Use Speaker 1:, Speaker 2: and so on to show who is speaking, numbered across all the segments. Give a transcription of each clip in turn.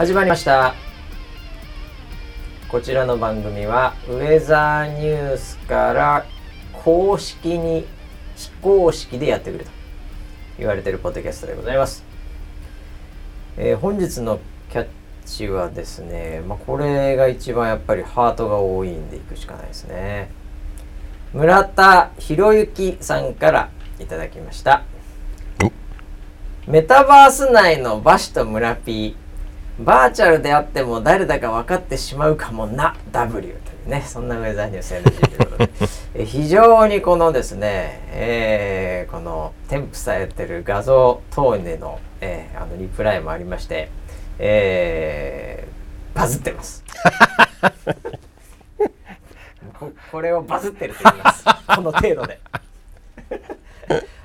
Speaker 1: 始まりました。こちらの番組はウェザーニュースから公式に非公式でやってくれと言われてるポッドキャストでございます、えー本日のキャッチはですね、まあ、これが一番やっぱりハートが多いんでいくしかないですね。村田博之さんからいただきました。メタバース内のバシと村 P バーチャルであっても誰だか分かってしまうかもな W というねそんなウェザーニュース NG ということで。え非常にこのですね、えーこの添付されてる画像等での,、えーあのリプライもありまして、えーバズってます。ここれをバズってると言います。この程度で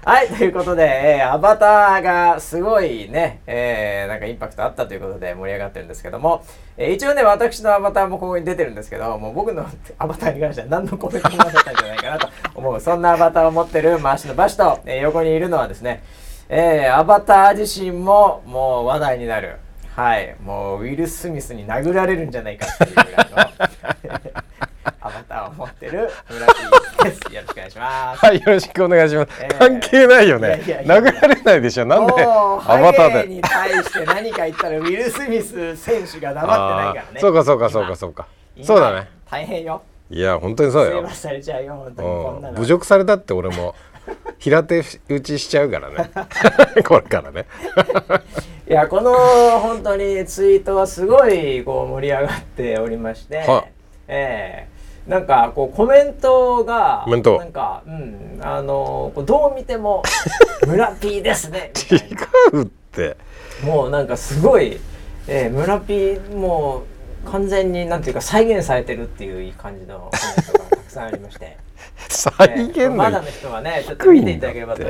Speaker 1: はい、ということで、えーアバターがすごいね、えーなんかインパクトあったということで盛り上がってるんですけども、えー一応ね、私のアバターもここに出てるんですけど、もう僕の アバターに関しては何のコメントもなかったんじゃないかなと 思う、そんなアバターを持ってる回しのバシと、えー横にいるのはですね、えーアバター自身ももう話題になる。はい、もうウィル・スミスに殴られるんじゃないかっていうぐらいの アバターを持ってる村木。よろしくお願いします。
Speaker 2: はい、よろしくお願いします。
Speaker 1: えー
Speaker 2: 関係ないよね。
Speaker 1: いやいやいや
Speaker 2: 殴られないでしょ。なんでアバターで。
Speaker 1: に対して何か言ったらウィル・スミス選手が黙ってないからね
Speaker 2: そうかそうかそうかそうか。そうだね。
Speaker 1: 今大変よ
Speaker 2: いや本当にそうよ。
Speaker 1: されちゃうよ本当にこんなの
Speaker 2: うん侮辱されたって俺も平手打ちしちゃうからね。これからね。
Speaker 1: いやこの本当にツイートはすごいこう盛り上がっておりまして、
Speaker 2: はい
Speaker 1: ええなんかこうコメントが
Speaker 2: コメント。
Speaker 1: なんかうんあのこうどう見ても 村 P ですね
Speaker 2: 違うって。
Speaker 1: もうなんかすごい、えー、村ピーもう完全になんていうか再現されてるっていう感じのコメントがたくさんありまして、
Speaker 2: 再
Speaker 1: え
Speaker 2: 現
Speaker 1: ーまだ
Speaker 2: の
Speaker 1: の人はねちょっと見ていただければと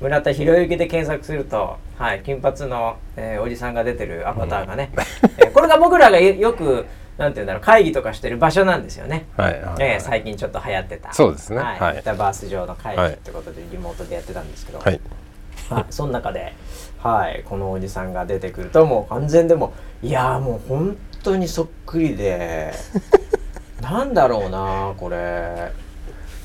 Speaker 1: 村田博之で検索すると、はい、金髪の、えーおじさんが出てるアバターがね、えーこれが僕らがよくなんていうんだろう会議とかしてる場所なんですよね。
Speaker 2: はいはい
Speaker 1: えー最近ちょっと流行ってた。
Speaker 2: そうですね。
Speaker 1: はい。
Speaker 2: はい。
Speaker 1: メタバース上の会議
Speaker 2: はい
Speaker 1: ってことでリモートでやってたんですけど、
Speaker 2: はい。
Speaker 1: はい、その中で、はい、このおじさんが出てくるともう完全でもいやーもう本当にそっくりで。なんだろうなこれ。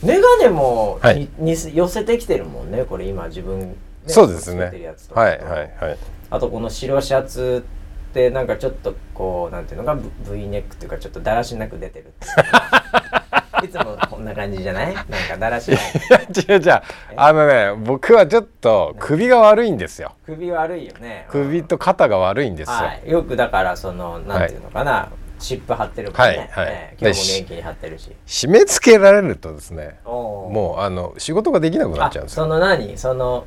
Speaker 1: 眼鏡もに、
Speaker 2: はい。
Speaker 1: に寄せてきてるもんねこれ今自分、ね
Speaker 2: そうです
Speaker 1: つけてるやつと。か
Speaker 2: ねはいはいはい。
Speaker 1: あとこの白シャツってなんかちょっとこうなんていうのか V, ネックっていうかちょっとだらしなく出てる いつもこんな感じじゃない？なんかだらしない。
Speaker 2: 違う違う。あのね僕はちょっと首が悪いんですよ。
Speaker 1: 首悪いよね。
Speaker 2: 首と肩が悪いんですよ。
Speaker 1: はい、よくだからそのなんていうのかな、湿布貼ってるもんね、
Speaker 2: はいはい。
Speaker 1: ええ今日も元気に貼ってるし。
Speaker 2: 締め付けられるとですね。もうあの仕事ができなくなっちゃうんですよ。
Speaker 1: あその何？その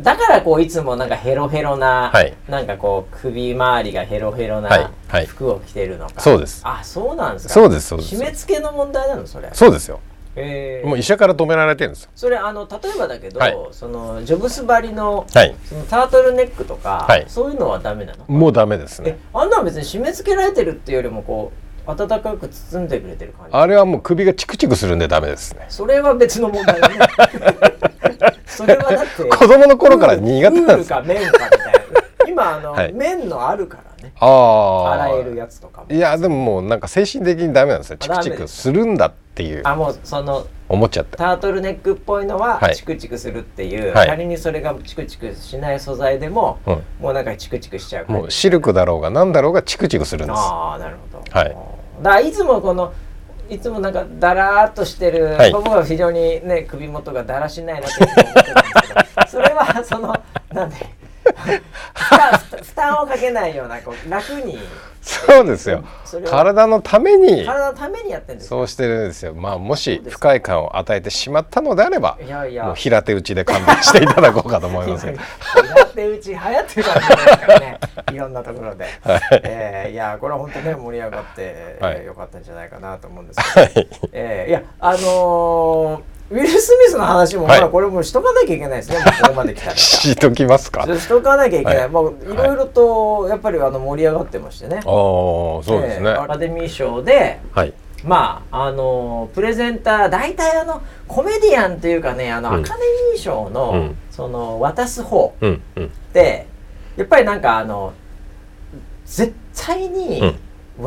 Speaker 1: だからこういつもなんかヘロヘロな、
Speaker 2: はい。
Speaker 1: なんかこう首周りがヘロヘロ
Speaker 2: はい。
Speaker 1: な
Speaker 2: はい。
Speaker 1: 服を着てるのか、
Speaker 2: そうです。
Speaker 1: あそうなんですか。
Speaker 2: そうですそうです。
Speaker 1: 締め付けの問題なのそれ。
Speaker 2: そうですよ。
Speaker 1: ええ
Speaker 2: もう医者から止められてるんですよ。
Speaker 1: それあの例えばだけど、
Speaker 2: はい。
Speaker 1: そのジョブス張りの,、
Speaker 2: はい。
Speaker 1: そのタートルネックとか、
Speaker 2: はい。
Speaker 1: そういうのはダメなの？
Speaker 2: もうダメです
Speaker 1: え
Speaker 2: ね。
Speaker 1: あんなの別に締め付けられてるっていうよりもこう暖かく包んでくれてる感じ
Speaker 2: あれはもう首がチクチクするんでダメですね。
Speaker 1: それは別の問題だね それはだって
Speaker 2: 子供の頃から苦手なんです
Speaker 1: か麺かみたいな今あの、
Speaker 2: はい
Speaker 1: 麺のあるからね
Speaker 2: ああ。
Speaker 1: 洗えるやつとかも
Speaker 2: いやでももうなんか精神的にダメなんですよ。チクチク
Speaker 1: す
Speaker 2: るんだっていう。
Speaker 1: あもうその
Speaker 2: 思っちゃって。
Speaker 1: タートルネックっぽいのは
Speaker 2: はい。
Speaker 1: チクチクするっていう、
Speaker 2: はい。
Speaker 1: 仮にそれがチクチクしない素材でも、
Speaker 2: うん。
Speaker 1: もうなんかチクチクしちゃう
Speaker 2: もうシルクだろうが何だろうがチクチクするんです。
Speaker 1: ああなるほど。
Speaker 2: はい。
Speaker 1: だからいつもこのいつもなんかだらーっとしてる、
Speaker 2: はい。
Speaker 1: 僕は非常にね首元がだらしないなって思ってるんですけど それはそのなんで負担をかけないようなこう楽に。
Speaker 2: そうですよ。体のために。
Speaker 1: 体のためにやってるんですよ。
Speaker 2: そうしてるんですよ。まあもし不快感を与えてしまったのであれば
Speaker 1: いやいや。
Speaker 2: もう平手打ちで勘弁していただこうかと思いますけど。
Speaker 1: 平手打ち流行ってるかもしれないですからね。いろんなところで、えーいやこれは本当ね盛り上がって、えー
Speaker 2: はい。
Speaker 1: よかったんじゃないかなと思うんですけど、
Speaker 2: はい。
Speaker 1: えーいやあのーウィル・スミスの話も、
Speaker 2: はい
Speaker 1: まあこれもしとかなきゃいけないですね、もうここまで来たら。
Speaker 2: しときますか。ああ、
Speaker 1: しとかなきゃいけない、
Speaker 2: はい
Speaker 1: まあ、いろいろとやっぱりあの盛り上がってましてね。
Speaker 2: そうですね。
Speaker 1: えーアカデミー賞で、
Speaker 2: はい。
Speaker 1: まああのプレゼンター大体あのコメディアンというかねあの、
Speaker 2: うん
Speaker 1: アカデミー賞の、
Speaker 2: うん
Speaker 1: その渡す方
Speaker 2: うんうん。
Speaker 1: ってやっぱりなんかあの絶対に
Speaker 2: うん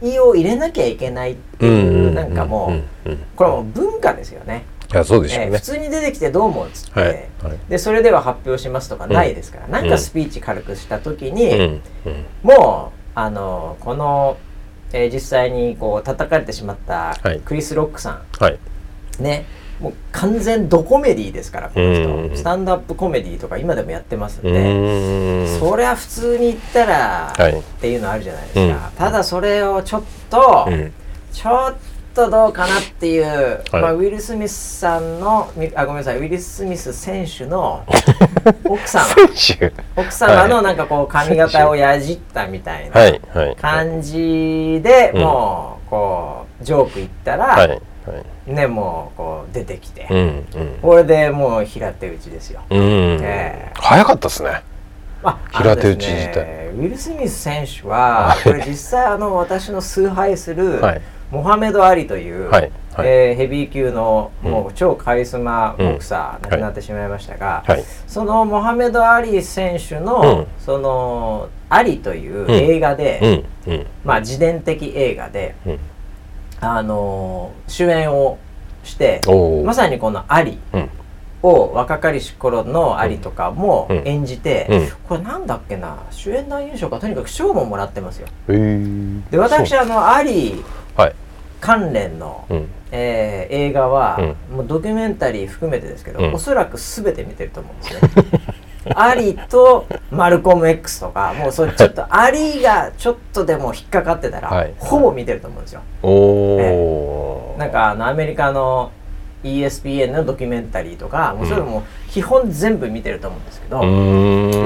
Speaker 1: 笑いを入れなきゃいけないっていう、なんかもう、
Speaker 2: うんうん
Speaker 1: これはもう文化ですよね。
Speaker 2: いやそうでしょうね。
Speaker 1: えー普通に出てきてどうもっつって、
Speaker 2: はいはい。
Speaker 1: でそれでは発表しますとかないですから、なんかスピーチ軽くした時に、
Speaker 2: うんうん。
Speaker 1: もうあのこの、えー実際にこう叩かれてしまった
Speaker 2: はい。
Speaker 1: クリス・ロックさ
Speaker 2: はい。
Speaker 1: ん、ねもう完全ドコメディですからこの人、
Speaker 2: うん。
Speaker 1: スタンドアップコメディとか今でもやってますん
Speaker 2: う
Speaker 1: で、そりゃ普通に言ったら、
Speaker 2: はい
Speaker 1: っていうのあるじゃないですか、
Speaker 2: うん
Speaker 1: ただそれをちょっと、
Speaker 2: うん。
Speaker 1: ちょっとどうかなっていう、
Speaker 2: はい。
Speaker 1: まあ、ウィル・スミスさんのみあごめんなさい。ウィル・スミス選手の 奥様。奥様のなんかこう髪型をやじったみたいな感じで、
Speaker 2: うん。
Speaker 1: もうこうジョーク言ったら、
Speaker 2: はい。はい
Speaker 1: ねもうこう出てきて、
Speaker 2: うんうん。
Speaker 1: これでもう平手打ちですよ。
Speaker 2: うん。
Speaker 1: ええ。
Speaker 2: 早かったですね。
Speaker 1: あ
Speaker 2: 平手打ち自体。
Speaker 1: ねウィル・スミス選手はこれ実際あの私の崇拝する、
Speaker 2: はい。
Speaker 1: モハメド・アリという、
Speaker 2: はいはい。
Speaker 1: えーヘビー級の
Speaker 2: うん。
Speaker 1: もう超カリスマボクサー、
Speaker 2: うん
Speaker 1: 亡くなってしまいましたが、
Speaker 2: はい。
Speaker 1: そのモハメド・アリ選手の、
Speaker 2: うん。
Speaker 1: そのアリという映画で、まあ自伝的映画で、
Speaker 2: うん
Speaker 1: あのー主演をしてまさにこのアリ
Speaker 2: うん。
Speaker 1: を若かりし頃のアリとかも
Speaker 2: うん。
Speaker 1: 演じて、
Speaker 2: うん。
Speaker 1: これなんだっけな主演男優賞かとにかく賞ももらってますよ。で私あのアリ
Speaker 2: はい。
Speaker 1: 関連の、
Speaker 2: うん。
Speaker 1: えー映画は、
Speaker 2: う
Speaker 1: もうドキュメンタリー含めてですけど、
Speaker 2: うん。
Speaker 1: おそらく全て見てると思うんですね アリとマルコム X とかもうそれちょっとアリがちょっとでも引っかかってたら、
Speaker 2: はい。
Speaker 1: ほぼ見てると思うんですよ。
Speaker 2: おお
Speaker 1: なんかあのアメリカの ESPN のドキュメンタリーとか、もうそれも基本全部見てると思うんですけど、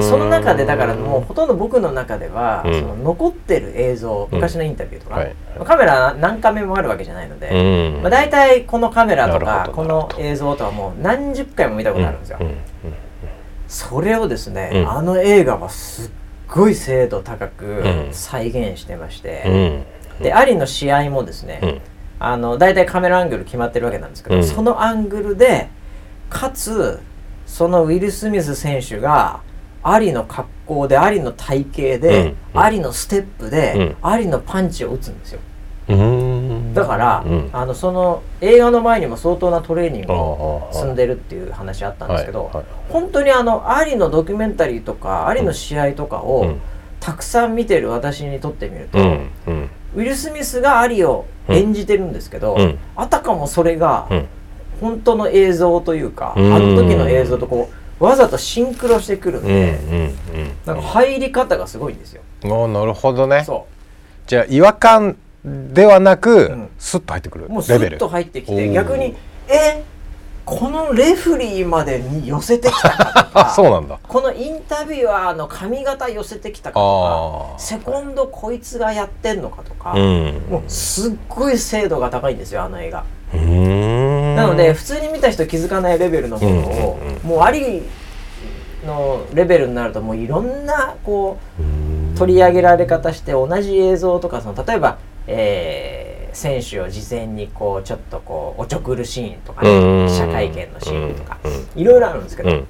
Speaker 1: その中でだからもうほとんど僕の中では、
Speaker 2: うん。
Speaker 1: その残ってる映像
Speaker 2: うん。
Speaker 1: 昔のインタビューとか、
Speaker 2: はい。
Speaker 1: カメラ何カメもあるわけじゃないので、
Speaker 2: うん。
Speaker 1: まあ、大体このカメラと
Speaker 2: な
Speaker 1: かこの映像とかもう何十回も見たことあるんですよ、
Speaker 2: うんうん
Speaker 1: それをですね、
Speaker 2: うん。
Speaker 1: あの映画はすっごい精度高く
Speaker 2: うん。
Speaker 1: 再現してまして、
Speaker 2: うん。
Speaker 1: でアリの試合もですね、
Speaker 2: うん。
Speaker 1: あの大体カメラアングル決まってるわけなんですけど、
Speaker 2: うん。
Speaker 1: そのアングルでかつそのウィル・スミス選手がアリの格好でアリの体型で、
Speaker 2: うん。
Speaker 1: アリのステップで、
Speaker 2: うん。
Speaker 1: アリのパンチを打つんですよ。
Speaker 2: うん
Speaker 1: だから、
Speaker 2: うん。
Speaker 1: あのその映画の前にも相当なトレーニングを積んでるっていう話あったんですけど、
Speaker 2: はいはい。
Speaker 1: 本当にあのアリのドキュメンタリーとかアリの試合とかを、
Speaker 2: うん。
Speaker 1: たくさん見てる私にとってみると、
Speaker 2: うんうん。
Speaker 1: ウィル・スミスがアリを演じてるんですけど、
Speaker 2: うん。
Speaker 1: あたかもそれが
Speaker 2: うん。
Speaker 1: 本当の映像というか、
Speaker 2: うん。
Speaker 1: あの時の映像とこうわざとシンクロしてくるん
Speaker 2: うん
Speaker 1: で、
Speaker 2: うん。
Speaker 1: なんか入り方がすごいんですよ。
Speaker 2: なるほどね。
Speaker 1: そ
Speaker 2: じゃあ違和感ではなく、
Speaker 1: うん。
Speaker 2: スッと入ってくる
Speaker 1: うもうス
Speaker 2: レベル。
Speaker 1: ッと入ってきて逆にえこのレフリーまでに寄せてきたかと
Speaker 2: あ
Speaker 1: か
Speaker 2: そうなんだ。
Speaker 1: このインタビュアーの髪型寄せてきたかとかセコンドこいつがやってんのかとか、
Speaker 2: うん。
Speaker 1: もうすっごい精度が高いんですよあの映画。なので普通に見た人気づかないレベルのものを、
Speaker 2: うん
Speaker 1: もうありのレベルになるともういろんなこ
Speaker 2: う
Speaker 1: う取り上げられ方して同じ映像とかその例えば、えー選手を事前にこうちょっとこうおちょくるシーンとか
Speaker 2: うんうんうん
Speaker 1: ね記者会見のシーンとか
Speaker 2: うん
Speaker 1: いろいろあるんですけど、
Speaker 2: うん。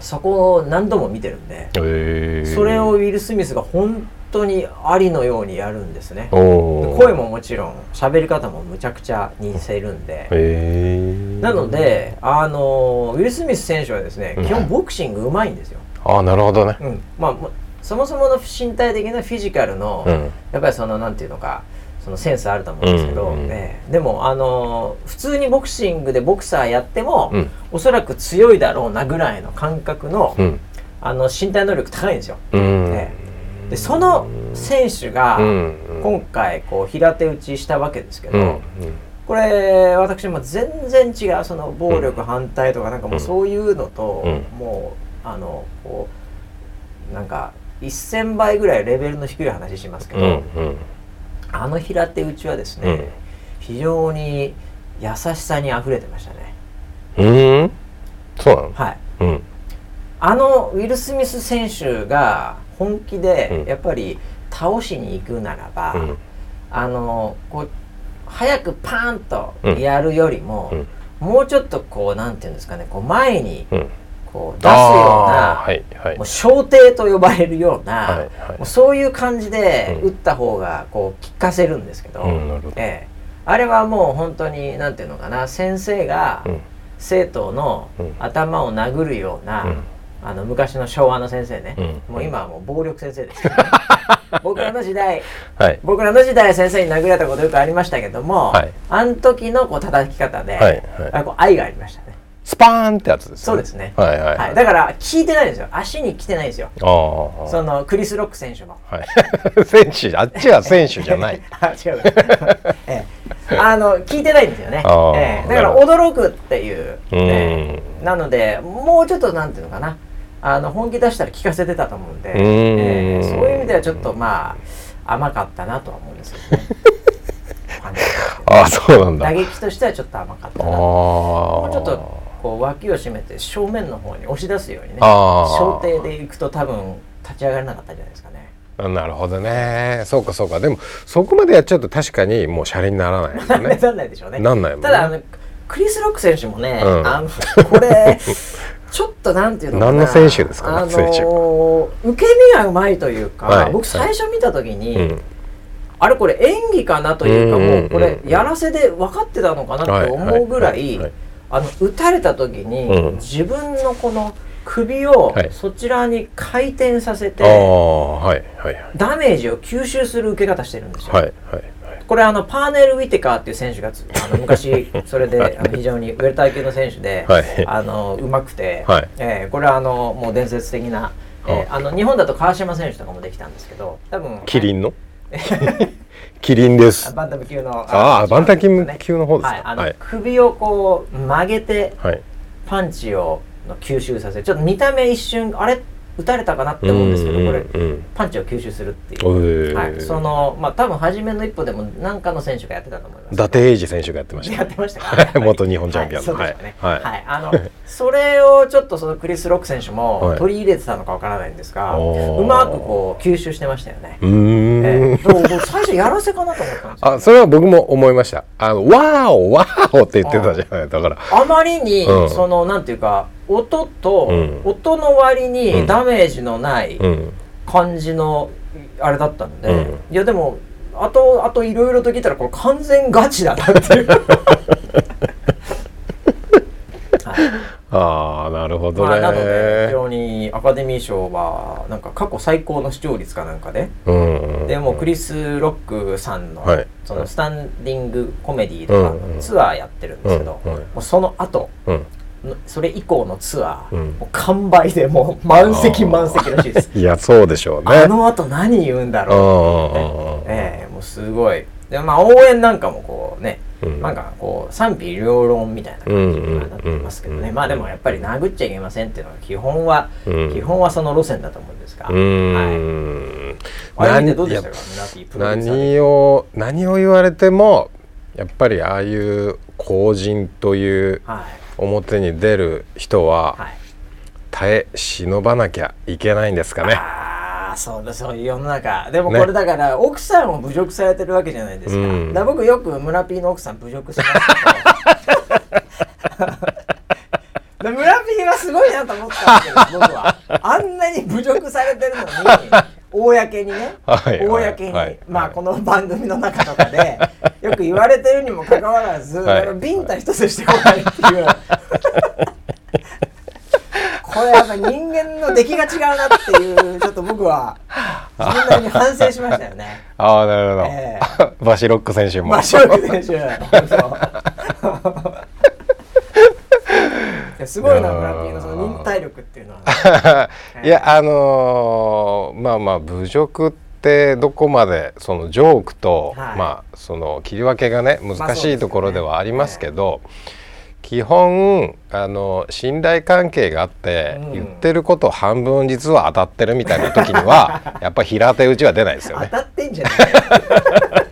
Speaker 1: そこを何度も見てるんで
Speaker 2: へー。
Speaker 1: それをウィル・スミスが本当にありのようにやるんですね。声ももちろん喋り方もむちゃくちゃ似せるんで。
Speaker 2: へー。
Speaker 1: なので、あのウィル・スミス選手はですね、
Speaker 2: うん。
Speaker 1: 基本ボクシングうまいんですよ。
Speaker 2: あなるほどね。
Speaker 1: うん、まあもそもそもの身体的なフィジカルの、
Speaker 2: うん。
Speaker 1: やっぱりそのなんていうのかそのセンスあると思うんですけど、
Speaker 2: うんうん
Speaker 1: ねでもあの普通にボクシングでボクサーやっても、
Speaker 2: うん。
Speaker 1: おそらく強いだろうなぐらいの感覚の,、
Speaker 2: うん。
Speaker 1: あの身体能力高いんですよ。
Speaker 2: うん。
Speaker 1: ねでその選手が
Speaker 2: うん
Speaker 1: 今回こう平手打ちしたわけですけど、
Speaker 2: うん
Speaker 1: これ私も全然違うその暴力反対とかなんかもうそういうのと、
Speaker 2: うん。
Speaker 1: もうあのこうなんか1,000倍ぐらいレベルの低い話しますけ
Speaker 2: う
Speaker 1: ど、
Speaker 2: んうん。
Speaker 1: あの平手打ちはですね、
Speaker 2: うん。
Speaker 1: 非常に優しさにあふれてましたね。
Speaker 2: うん？そうなの？
Speaker 1: はい、
Speaker 2: うん。
Speaker 1: あのウィル・スミス選手が本気で
Speaker 2: うん。
Speaker 1: やっぱり倒しに行くならば、
Speaker 2: うん。
Speaker 1: あのこう早くパーンと
Speaker 2: うん。
Speaker 1: やるよりも、
Speaker 2: うん。
Speaker 1: もうちょっとこうなんていうんですかねこう前に
Speaker 2: うん
Speaker 1: こう出すような、
Speaker 2: はいはい。
Speaker 1: もう小艇と呼ばれるような、
Speaker 2: はいはい。
Speaker 1: もうそういう感じで
Speaker 2: うん。
Speaker 1: 打った方がこう効かせるんですけど,、
Speaker 2: うんなるほど。
Speaker 1: ええ。あれはもう本当になんていうのかな先生が
Speaker 2: うん。
Speaker 1: 生徒の
Speaker 2: うん。
Speaker 1: 頭を殴るような、
Speaker 2: うん。
Speaker 1: あの昔の昭和の先生ね、
Speaker 2: うん。
Speaker 1: もう今はもう暴力先生です。けど、僕らの時代
Speaker 2: はい。
Speaker 1: 僕らの時代先生に殴られたことよくありましたけども、
Speaker 2: はい。
Speaker 1: あの時のこう叩き方で、
Speaker 2: はいはい。
Speaker 1: あこう愛がありました。ね
Speaker 2: スパーンってやつですよ
Speaker 1: そうですね。
Speaker 2: はいはい
Speaker 1: はい、だから効いてないんですよ。足に来てないんですよ。
Speaker 2: ああ
Speaker 1: そのクリス・ロック選手も。
Speaker 2: はい。選手あっちは選手じゃない。
Speaker 1: あ違う、ええ、あの聞いてないんですよね。ええ、だから驚くっていう、ねなのでもうちょっとなんていうのかな。あの本気出したら聞かせてたと思うんで。
Speaker 2: う
Speaker 1: ええ。そういう意味ではちょっとまあ甘かったなとは思うんですけどね。
Speaker 2: ああそうなんだ。
Speaker 1: 打撃としてはちょっと甘かった
Speaker 2: ああ
Speaker 1: なもうちょっとこう脇を締めて正面の方に押し出すようにね小艇で行くと多分立ち上がれなかったんじゃないですかね。
Speaker 2: なるほどね。そうかそうか。でもそこまでやっちゃうと確かにもうシャレにならないですよね。
Speaker 1: なんないでしょうね。
Speaker 2: なんないもんね。
Speaker 1: ただあのクリス・ロック選手もね、
Speaker 2: うん。
Speaker 1: あのこれちょっとなんていうのかな。
Speaker 2: 何の選手ですか
Speaker 1: あの
Speaker 2: 選手
Speaker 1: 受け身がうまいというか、
Speaker 2: はい。
Speaker 1: 僕最初見た時に、
Speaker 2: うん。
Speaker 1: あれこれ演技かなというか、もうこれやらせで分かってたのかなって思うぐらい、
Speaker 2: はいはいはいはい
Speaker 1: あの打たれた時に、
Speaker 2: うん。
Speaker 1: 自分のこの首を
Speaker 2: はい。
Speaker 1: そちらに回転させて、
Speaker 2: はいはいはい。
Speaker 1: ダメージを吸収する受け方してるんですよ。
Speaker 2: はいはいはい。
Speaker 1: これあのパーネル・ウィテカーっていう選手がつあの昔それで 非常にウェルター級の選手で、
Speaker 2: はい。
Speaker 1: あのうまくて、
Speaker 2: はい。
Speaker 1: えーこれはあのもう伝説的な、えーあの日本だと川島選手とかもできたんですけど多分
Speaker 2: キリンの？キリンです。
Speaker 1: バンタム級の
Speaker 2: ああバンタム級の方ですか？
Speaker 1: はい、あの
Speaker 2: はい。
Speaker 1: 首をこう曲げて
Speaker 2: はい。
Speaker 1: パンチをの吸収させる。ちょっと見た目一瞬あれ？打たれたかなって思うんですけどこれ
Speaker 2: うん
Speaker 1: パンチを吸収するってい
Speaker 2: お
Speaker 1: う、
Speaker 2: ー。
Speaker 1: はい、そのまあ多分初めの一歩でも何かの選手がやってたと思います。
Speaker 2: 伊達英二選手がやってました。
Speaker 1: やってましたか、ね、
Speaker 2: 元日本チャンピオンの。
Speaker 1: はい、
Speaker 2: はい。
Speaker 1: はい、あのそれをちょっとそのクリス・ロック選手も
Speaker 2: はい。
Speaker 1: 取り入れてたのかわからないんですが、うまくこう吸収してましたよね。
Speaker 2: う、ーん。
Speaker 1: ええ。でも僕最初やらせかなと思ったんですよ
Speaker 2: あそれは僕も思いました。あのわーおわーおって言ってたじゃない。だから。
Speaker 1: あまりに、
Speaker 2: うん。
Speaker 1: そのなんていうか音と、
Speaker 2: うん。
Speaker 1: 音の割
Speaker 2: う
Speaker 1: に
Speaker 2: ん。
Speaker 1: ダメージのない
Speaker 2: うん。
Speaker 1: 感じのあれだったんで、
Speaker 2: うん。
Speaker 1: いやでもあとあといろいろと聞いたらこれ完全ガチだなっていう。は い
Speaker 2: ああなるほど
Speaker 1: まあ、なので非
Speaker 2: ね
Speaker 1: 常にアカデミー賞はなんか過去最高の視聴率かなんかで、
Speaker 2: うん
Speaker 1: でもうクリス・ロックさんの,、
Speaker 2: はい。
Speaker 1: そのスタンディングコメディとか
Speaker 2: うんうん
Speaker 1: ツアーやってるんですけど、もうその後
Speaker 2: うん。
Speaker 1: のそれ以降のツアー、
Speaker 2: うん。
Speaker 1: 完売でもう満席満席らしいです。
Speaker 2: いやそうでしょうね。
Speaker 1: あの後何言うんだ
Speaker 2: うん
Speaker 1: ろうええもうすごい。でまあ応援なんかもこうね、
Speaker 2: うん。
Speaker 1: なんかこう賛否両論みたいな感じにはなってますけどね、まあでもやっぱり殴っちゃいけませんっていうのが基本は、
Speaker 2: うん。
Speaker 1: 基本はその路線だと思うんですが、
Speaker 2: うーん。
Speaker 1: はい、
Speaker 2: 何を何を言われてもやっぱりああいう公人という
Speaker 1: はい
Speaker 2: 表に出る人は
Speaker 1: はい。
Speaker 2: 耐え忍ばなきゃいけないんですかね。
Speaker 1: ああそうだそういう世の中。でも
Speaker 2: ね
Speaker 1: これだから、奥さんを侮辱されてるわけじゃないですか,、
Speaker 2: うん。
Speaker 1: だ僕よく村 P の奥さん侮辱しますけどで村 P はすごいなと思ったんですけど僕は。あんなに侮辱されてるのに公にね、
Speaker 2: はいはい
Speaker 1: 公に、
Speaker 2: はい
Speaker 1: まあこの番組の中とかで よく言われてるにもかかわらず、ビンタ一つしてこないっていう。これやっぱ人間の出来が違うなっていうちょっと僕は自分なりに反省しましたよね。
Speaker 2: ああなるほど、
Speaker 1: え
Speaker 2: バシロック選手も。
Speaker 1: マショル選手そうすごいな村 P のその忍耐力っていうのは、
Speaker 2: いやあのーまあまあ侮辱ってどこまでそのジョークと、
Speaker 1: はい。
Speaker 2: まあその切り分けがね難しいところではありますけど、基本あの信頼関係があって、
Speaker 1: うん。
Speaker 2: 言ってること半分実は当たってるみたいな時には やっぱ平手打ちは出ないですよね。
Speaker 1: 当たってんじゃない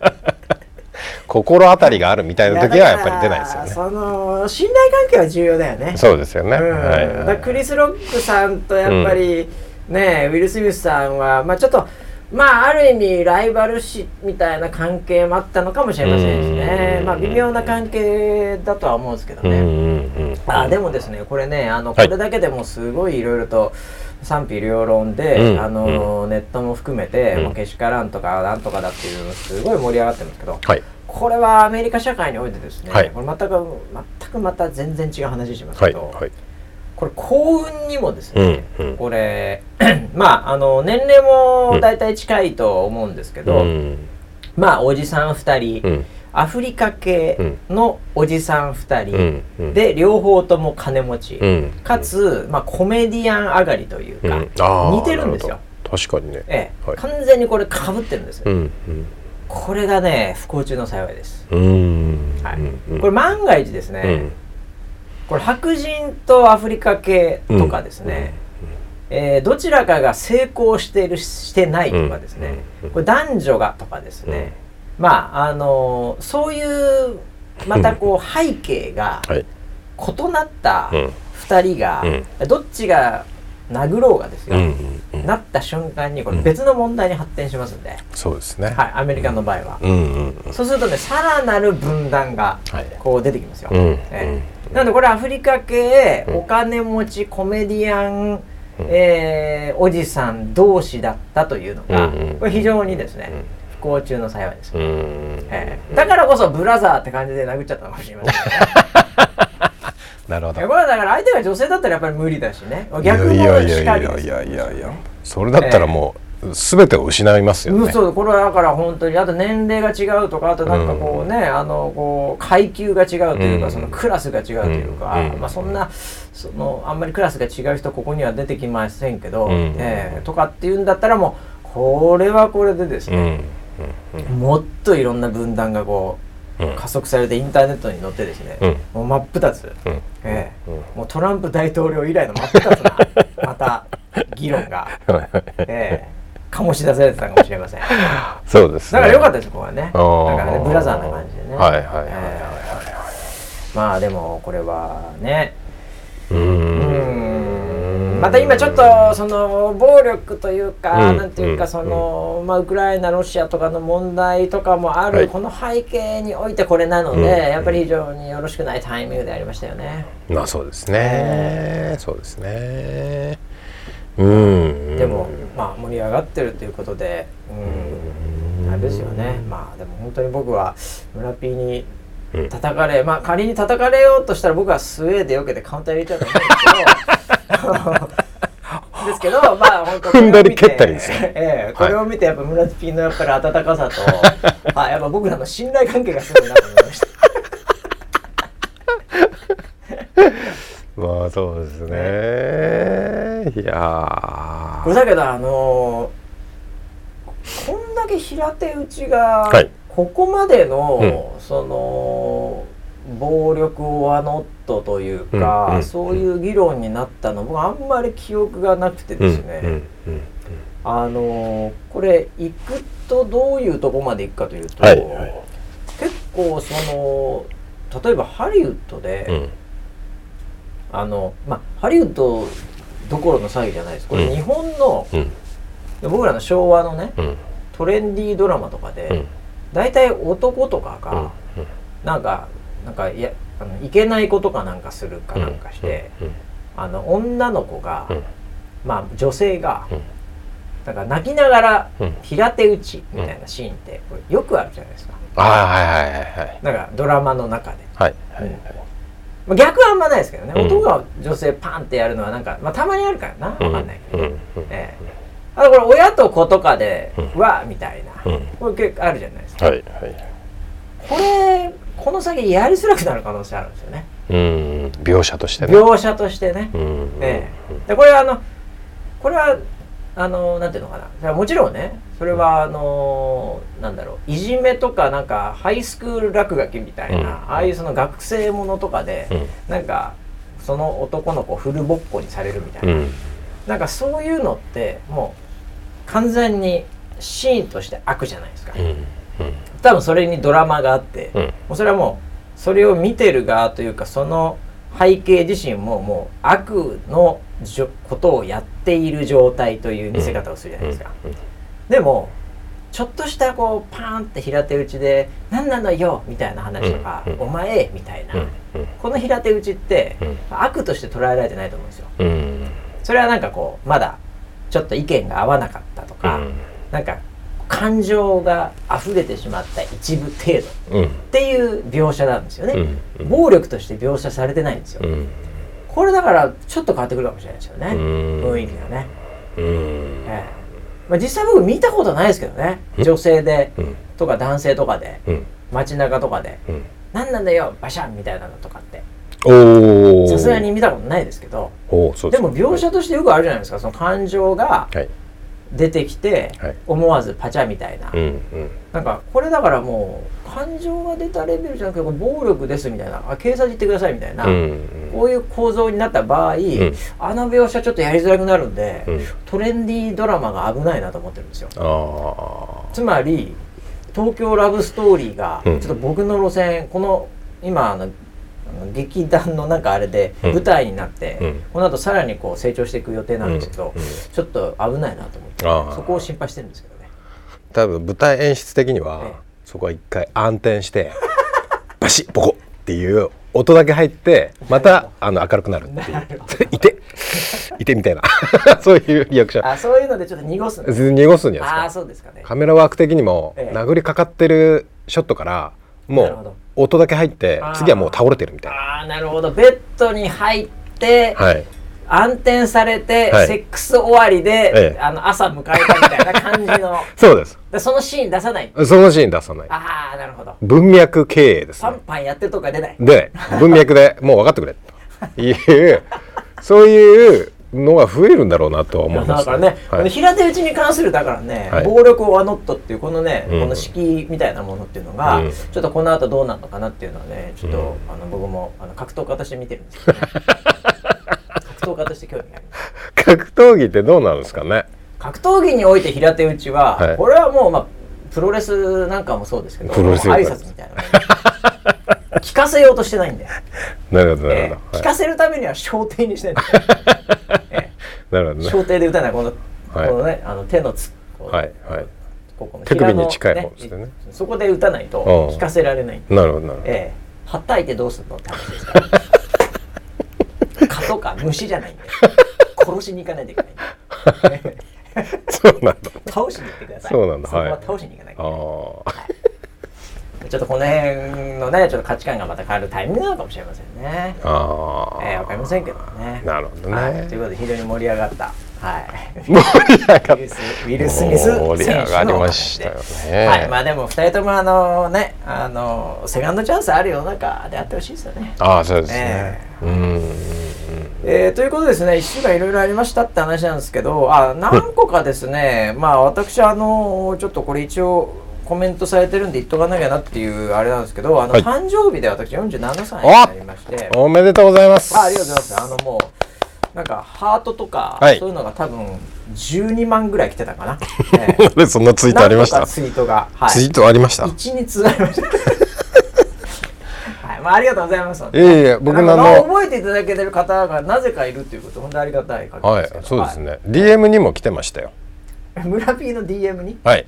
Speaker 2: 心当たりがあるみたいな時はやっぱり出ないですよね。
Speaker 1: その信頼関係は重要だよね。
Speaker 2: そうですよね。
Speaker 1: うん。
Speaker 2: はい。
Speaker 1: クリス・ロックさんとやっぱり、ねウィル・スミスさんは、まあ、ちょっとまあある意味ライバル視みたいな関係もあったのかもしれませんしね。
Speaker 2: うん
Speaker 1: まあ微妙な関係だとは思うんですけどね、
Speaker 2: うんうんうん
Speaker 1: あでもですねこれねあのこ
Speaker 2: はい。
Speaker 1: れだけでもすごいいろいろと賛否両論で、
Speaker 2: うん
Speaker 1: あのネットも含めて、
Speaker 2: うん
Speaker 1: もうけしからんとかなんとかだっていうのすごい盛り上がってるんですけど。
Speaker 2: はい
Speaker 1: これはアメリカ社会においてですね、
Speaker 2: はい。
Speaker 1: これ全く全くまた全然違う話します
Speaker 2: はい
Speaker 1: けど、
Speaker 2: はい。
Speaker 1: これ幸運にもですね、
Speaker 2: うんうん。
Speaker 1: これ まああの年齢も大体近いと思うんですけど、
Speaker 2: うん。
Speaker 1: まあおじさん2人、
Speaker 2: うん。
Speaker 1: アフリカ系のおじさん2人、で両方とも金持ち、
Speaker 2: うん。
Speaker 1: かつ、まあ、コメディアン上がりというか、似てるんですよ。
Speaker 2: 確かにね。
Speaker 1: ええ。
Speaker 2: はい。
Speaker 1: 完全にこれかぶってるんですよ、
Speaker 2: うん
Speaker 1: これがね不幸中の幸いです、
Speaker 2: うん。うん
Speaker 1: はい。
Speaker 2: うん。
Speaker 1: これ万が一ですね、
Speaker 2: うん。
Speaker 1: これ白人とアフリカ系とかですね、えーどちらかが成功しているしてないとかですね、
Speaker 2: うん。
Speaker 1: これ男女がとかですね、まああのそういうまたこう背景が
Speaker 2: はい。
Speaker 1: 異なった
Speaker 2: うん。
Speaker 1: 2人が、どっちが殴ろうがですよ、
Speaker 2: うんうんうん。
Speaker 1: なった瞬間にこれ別の問題に発展しますんで、
Speaker 2: そうですね。
Speaker 1: はい、アメリカの場合は、
Speaker 2: うんうんうん。
Speaker 1: そうするとねさらなる分断が
Speaker 2: はい。
Speaker 1: こう出てきますよ、
Speaker 2: うん
Speaker 1: ええ。なのでこれアフリカ系お金持ちコメディアン、えーおじさん同士だったというのが、
Speaker 2: うんうん
Speaker 1: これ非常にですね、不幸中の幸いです、
Speaker 2: うん。
Speaker 1: ええ。だからこそブラザーって感じで殴っちゃったのかもしれませんね
Speaker 2: なるほど。
Speaker 1: いやこれはだから相手が女性だったらやっぱり無理だしね。逆も
Speaker 2: いやい
Speaker 1: しか
Speaker 2: やいやい
Speaker 1: りですよ。
Speaker 2: やいやいやそれだったらもう全てを失いますよね。
Speaker 1: うんそうこれはだから本当にあと年齢が違うとかあとなんかこうね、あのこう階級が違うというか、
Speaker 2: うん。
Speaker 1: そのクラスが違うというか、
Speaker 2: うん。
Speaker 1: まあそんなそのあんまりクラスが違う人ここには出てきませんけど、
Speaker 2: うん。
Speaker 1: えーとかっていうんだったらもうこれはこれでです
Speaker 2: うん。
Speaker 1: ね、もっといろんな分断がこ
Speaker 2: うん
Speaker 1: う加速されてインターネットに載ってですね、
Speaker 2: うん。
Speaker 1: もう真っ二つ、
Speaker 2: うん。
Speaker 1: えもうトランプ大統領以来の真っ二つなまた議論が、ええ醸し出されてたかもしれません。
Speaker 2: そうですね。
Speaker 1: だから良かったです、ここはね。だからね、ブラザーな感じでね。
Speaker 2: はいはいはいはい。はい
Speaker 1: え。ーまあでも、これはね、
Speaker 2: う
Speaker 1: ん、また今ちょっと、その、暴力というか、
Speaker 2: うん。
Speaker 1: なんていうか、
Speaker 2: うん。
Speaker 1: その、まあ、ウクライナ、ロシアとかの問題とかもある、
Speaker 2: はい
Speaker 1: この背景においてこれなので、
Speaker 2: うん。
Speaker 1: やっぱり非常によろしくないタイミングでありましたよね。
Speaker 2: まあそうですね。そうですね。うん。
Speaker 1: でも、まあ、盛り上がってるということで、うん、あれですよね。まあ、でも本当に僕は、村 P に
Speaker 2: うん
Speaker 1: 叩かれ、まあ仮に叩かれようとしたら僕はスウェーデンよけてカウンター入れちゃうと思うんですけどですけどまあ本当
Speaker 2: 踏んだり蹴ったりですね。
Speaker 1: ええこれを見てやっぱ村 P のやっぱり温かさと、はい、やっぱ僕らの信頼関係がすごいなと思いました。
Speaker 2: まあそうですね。いや
Speaker 1: これだけどあのーこんだけ平手打ちが、
Speaker 2: はい
Speaker 1: ここまでの、その暴力ワノットというか、
Speaker 2: うんうん
Speaker 1: そういう議論になったの僕あんまり記憶がなくて
Speaker 2: ー
Speaker 1: ですね、
Speaker 2: うんうん
Speaker 1: あのーこれ行くとどういうとこまで行くかというと、
Speaker 2: はいはい。
Speaker 1: 結構その例えばハリウッドで、
Speaker 2: うん。
Speaker 1: あのまあハリウッドどころの騒ぎじゃないです。これ
Speaker 2: うん。
Speaker 1: 日本の、
Speaker 2: うん。
Speaker 1: 僕らの昭和のね
Speaker 2: うん。
Speaker 1: トレンディードラマとかで、
Speaker 2: うん
Speaker 1: 大体男とか
Speaker 2: う
Speaker 1: が
Speaker 2: ん、
Speaker 1: なんかなんかいやあのいけないことかなんかするかなんかして、
Speaker 2: うん
Speaker 1: あの女の子が、
Speaker 2: うん。
Speaker 1: まあ女性が、
Speaker 2: うん。
Speaker 1: なんか泣きながら
Speaker 2: うん。
Speaker 1: 平手打ちみたいなシーンってよくあるじゃないですか。
Speaker 2: ああはいはいはいはい。
Speaker 1: なんかドラマの中で。
Speaker 2: はいはいはい。
Speaker 1: まあ、逆はあんまないですけどね、
Speaker 2: うん。
Speaker 1: 男が女性パンってやるのはなんか、まあ、たまにあるからな、わかんないけど、
Speaker 2: うん。うん。
Speaker 1: ええ。あとこれ親と子とかで、
Speaker 2: うん。
Speaker 1: わみたいな、
Speaker 2: うん。
Speaker 1: これ結構あるじゃない。
Speaker 2: はいはい。
Speaker 1: これこの先やりづらくなる可能性あるんですよね。
Speaker 2: うん描写としてね。
Speaker 1: 描写としてね、
Speaker 2: うん
Speaker 1: ええ。でこれはあのこれはあのなんていうのかな。もちろんねそれはあのなんだろう。いじめとかなんかハイスクール落書きみたいな、
Speaker 2: うん。
Speaker 1: ああいうその学生ものとかで、
Speaker 2: うん。
Speaker 1: なんかその男の子をフルボッコにされるみたいな、
Speaker 2: うん。
Speaker 1: なんかそういうのってもう完全にシーンとして悪じゃないですか、
Speaker 2: うん
Speaker 1: 多分それにドラマがあって、
Speaker 2: うん。
Speaker 1: もうそれはもうそれを見てる側というかその背景自身ももう悪のじょことをやっている状態という見せ方をするじゃないですか、でもちょっとしたこうパーンって平手打ちで「何なのよ」みたいな話とか「
Speaker 2: うん。うん
Speaker 1: お前」みたいな、
Speaker 2: うん。うん。
Speaker 1: この平手打ちって、
Speaker 2: うん。
Speaker 1: 悪として捉えられてないと思うんですよ。
Speaker 2: うん。
Speaker 1: それはなんかこうまだちょっと意見が合わなかったとか、
Speaker 2: うん。
Speaker 1: なんか感情が溢れてしまった一部程度
Speaker 2: うん。
Speaker 1: っていう描写なんですよね、
Speaker 2: うん。うん。
Speaker 1: 暴力として描写されてないんですよ、
Speaker 2: うん。
Speaker 1: これだからちょっと変わってくるかもしれないですよね、
Speaker 2: うん。
Speaker 1: 雰囲気がね、
Speaker 2: うん。
Speaker 1: ええ。まあ、実際僕見たことないですけどね。
Speaker 2: ん。
Speaker 1: 女性で
Speaker 2: うん。
Speaker 1: とか男性とかで
Speaker 2: うん。
Speaker 1: 街中とかで
Speaker 2: うん「
Speaker 1: 何なんだよバシャン!」みたいなのとかって。さすがに見たことないですけど。でも描写としてよくあるじゃないですか。その感情が
Speaker 2: はい
Speaker 1: 出てきて
Speaker 2: はい。
Speaker 1: 思わずパチャみたいな、
Speaker 2: うんうん。
Speaker 1: なんかこれだからもう感情が出たレベルじゃなくて暴力ですみたいな。あ警察行ってくださいみたいな、
Speaker 2: うん
Speaker 1: こういう構造になった場合、
Speaker 2: ん。
Speaker 1: あの描写ちょっとやりづらくなるんで、
Speaker 2: うん。
Speaker 1: トレンディードラマが危ないなと思ってるんですよ。
Speaker 2: あ
Speaker 1: つまり東京ラブストーリーがち
Speaker 2: うん。
Speaker 1: ょっと僕の路線この今あの劇団のなんかあれで
Speaker 2: うん。
Speaker 1: 舞台になって、
Speaker 2: うん。
Speaker 1: この後さらにこう成長していく予定なんですけど、
Speaker 2: うん。うん。
Speaker 1: ちょっと危ないなと思ってそこを心配してるんですけどね。
Speaker 2: あ多分舞台演出的には、
Speaker 1: ええ。
Speaker 2: そこは一回暗転して バシッボコっていう音だけ入ってまたあの明るくなるっていう。いて。いてみたいな。そういうリアクション。
Speaker 1: あそういうのでちょっと濁す
Speaker 2: 濁すんじゃない
Speaker 1: ああ
Speaker 2: ですか。
Speaker 1: そうですかね。
Speaker 2: カメラワーク的にも
Speaker 1: ええ。
Speaker 2: 殴りかかってるショットからもう音だけ入って次はもう倒れてるみたいな。
Speaker 1: ああなるほど。ベッドに入って、
Speaker 2: はい。
Speaker 1: 暗転されて、
Speaker 2: はい。
Speaker 1: セックス終わりで、
Speaker 2: ええ。
Speaker 1: あの朝迎えたみたいな感じの。
Speaker 2: そうです。
Speaker 1: でそのシーン出さない
Speaker 2: そのシーン出さない。
Speaker 1: ああなるほど。
Speaker 2: 文脈経営です
Speaker 1: パ
Speaker 2: ね
Speaker 1: ンパンやってるとか出ない。
Speaker 2: で文脈でもう分かってくれというそういうのが増えるんだろうなとは思います
Speaker 1: だからね、
Speaker 2: はい、
Speaker 1: 平手打ちに関するだからね、
Speaker 2: はい。
Speaker 1: 暴力オアノットっていうこのね、
Speaker 2: うん。
Speaker 1: この式みたいなものっていうのが、
Speaker 2: うん。
Speaker 1: ちょっとこの後どうなるのかなっていうのはねちょっと、
Speaker 2: うん
Speaker 1: あの僕もあの格闘家として見てるんですけどね。格闘家として興味があります
Speaker 2: 格闘技ってどうなんですかね。
Speaker 1: 格闘技において平手打ちは、
Speaker 2: はい。
Speaker 1: これはもう、まあ、プロレスなんかもそうですけど
Speaker 2: プロレス
Speaker 1: 挨拶みたいな。聞かせようとしてないんで、
Speaker 2: なるほどなる
Speaker 1: え
Speaker 2: ほど、
Speaker 1: え聞かせるためには小艇にしてないんで、え
Speaker 2: なるほど
Speaker 1: 小艇で打たない。この,、
Speaker 2: はい。
Speaker 1: このねあの手のつ
Speaker 2: はいはい。
Speaker 1: ここの
Speaker 2: 手首に近い方ですよね。
Speaker 1: そこで打たないと
Speaker 2: うん。
Speaker 1: 聞かせられない
Speaker 2: なるほどなるほど、
Speaker 1: ええ。はったいてどうすんのって話です。か ら蚊とか虫じゃないんで 殺しに行かないといけない
Speaker 2: そうなんだ。
Speaker 1: 倒しに行ってください。
Speaker 2: そうなんだ。
Speaker 1: そこ倒しに行かなきゃいけない。
Speaker 2: あ
Speaker 1: ちょっとこの辺のねちょっと価値観がまた変わるタイミングなのかもしれませんね。
Speaker 2: ーあー、
Speaker 1: えー、わかりませんけどね。
Speaker 2: なるほどね。
Speaker 1: はい、ということで非常に盛り上がった。はい。
Speaker 2: 盛り上がっ
Speaker 1: ウィルスウィル・スミス
Speaker 2: 盛り上がりましたよね。
Speaker 1: はい、まあでも2人ともあのねあのセカンドチャンスある世の中であってほしいですよね。
Speaker 2: ああそうですね。
Speaker 1: え、
Speaker 2: うん
Speaker 1: えーということでですね1週間いろいろありましたって話なんですけどあ何個かですねまあ私あのちょっとこれ一応コメントされてるんで言っとかなきゃなっていうあれなんですけどあの、
Speaker 2: はい。
Speaker 1: 誕生日で私47歳になりまして。
Speaker 2: おめでとうございます。
Speaker 1: あありがとうございます。あのもうなんかハートとか、
Speaker 2: はい。
Speaker 1: そういうのが多分12万ぐらい来てたかな、ええ。
Speaker 2: そんなツイートありました？
Speaker 1: ツイートが、はい、
Speaker 2: ツイートありました？
Speaker 1: 一日ありました。はい、まあ、ありがとうございます。
Speaker 2: いえいえ僕のあの
Speaker 1: 覚えていただけてる方がなぜかいるっていうこと、本当にありがたい
Speaker 2: はい。そうですね、DM にも来てましたよ
Speaker 1: はい。村 P の DM に？
Speaker 2: はい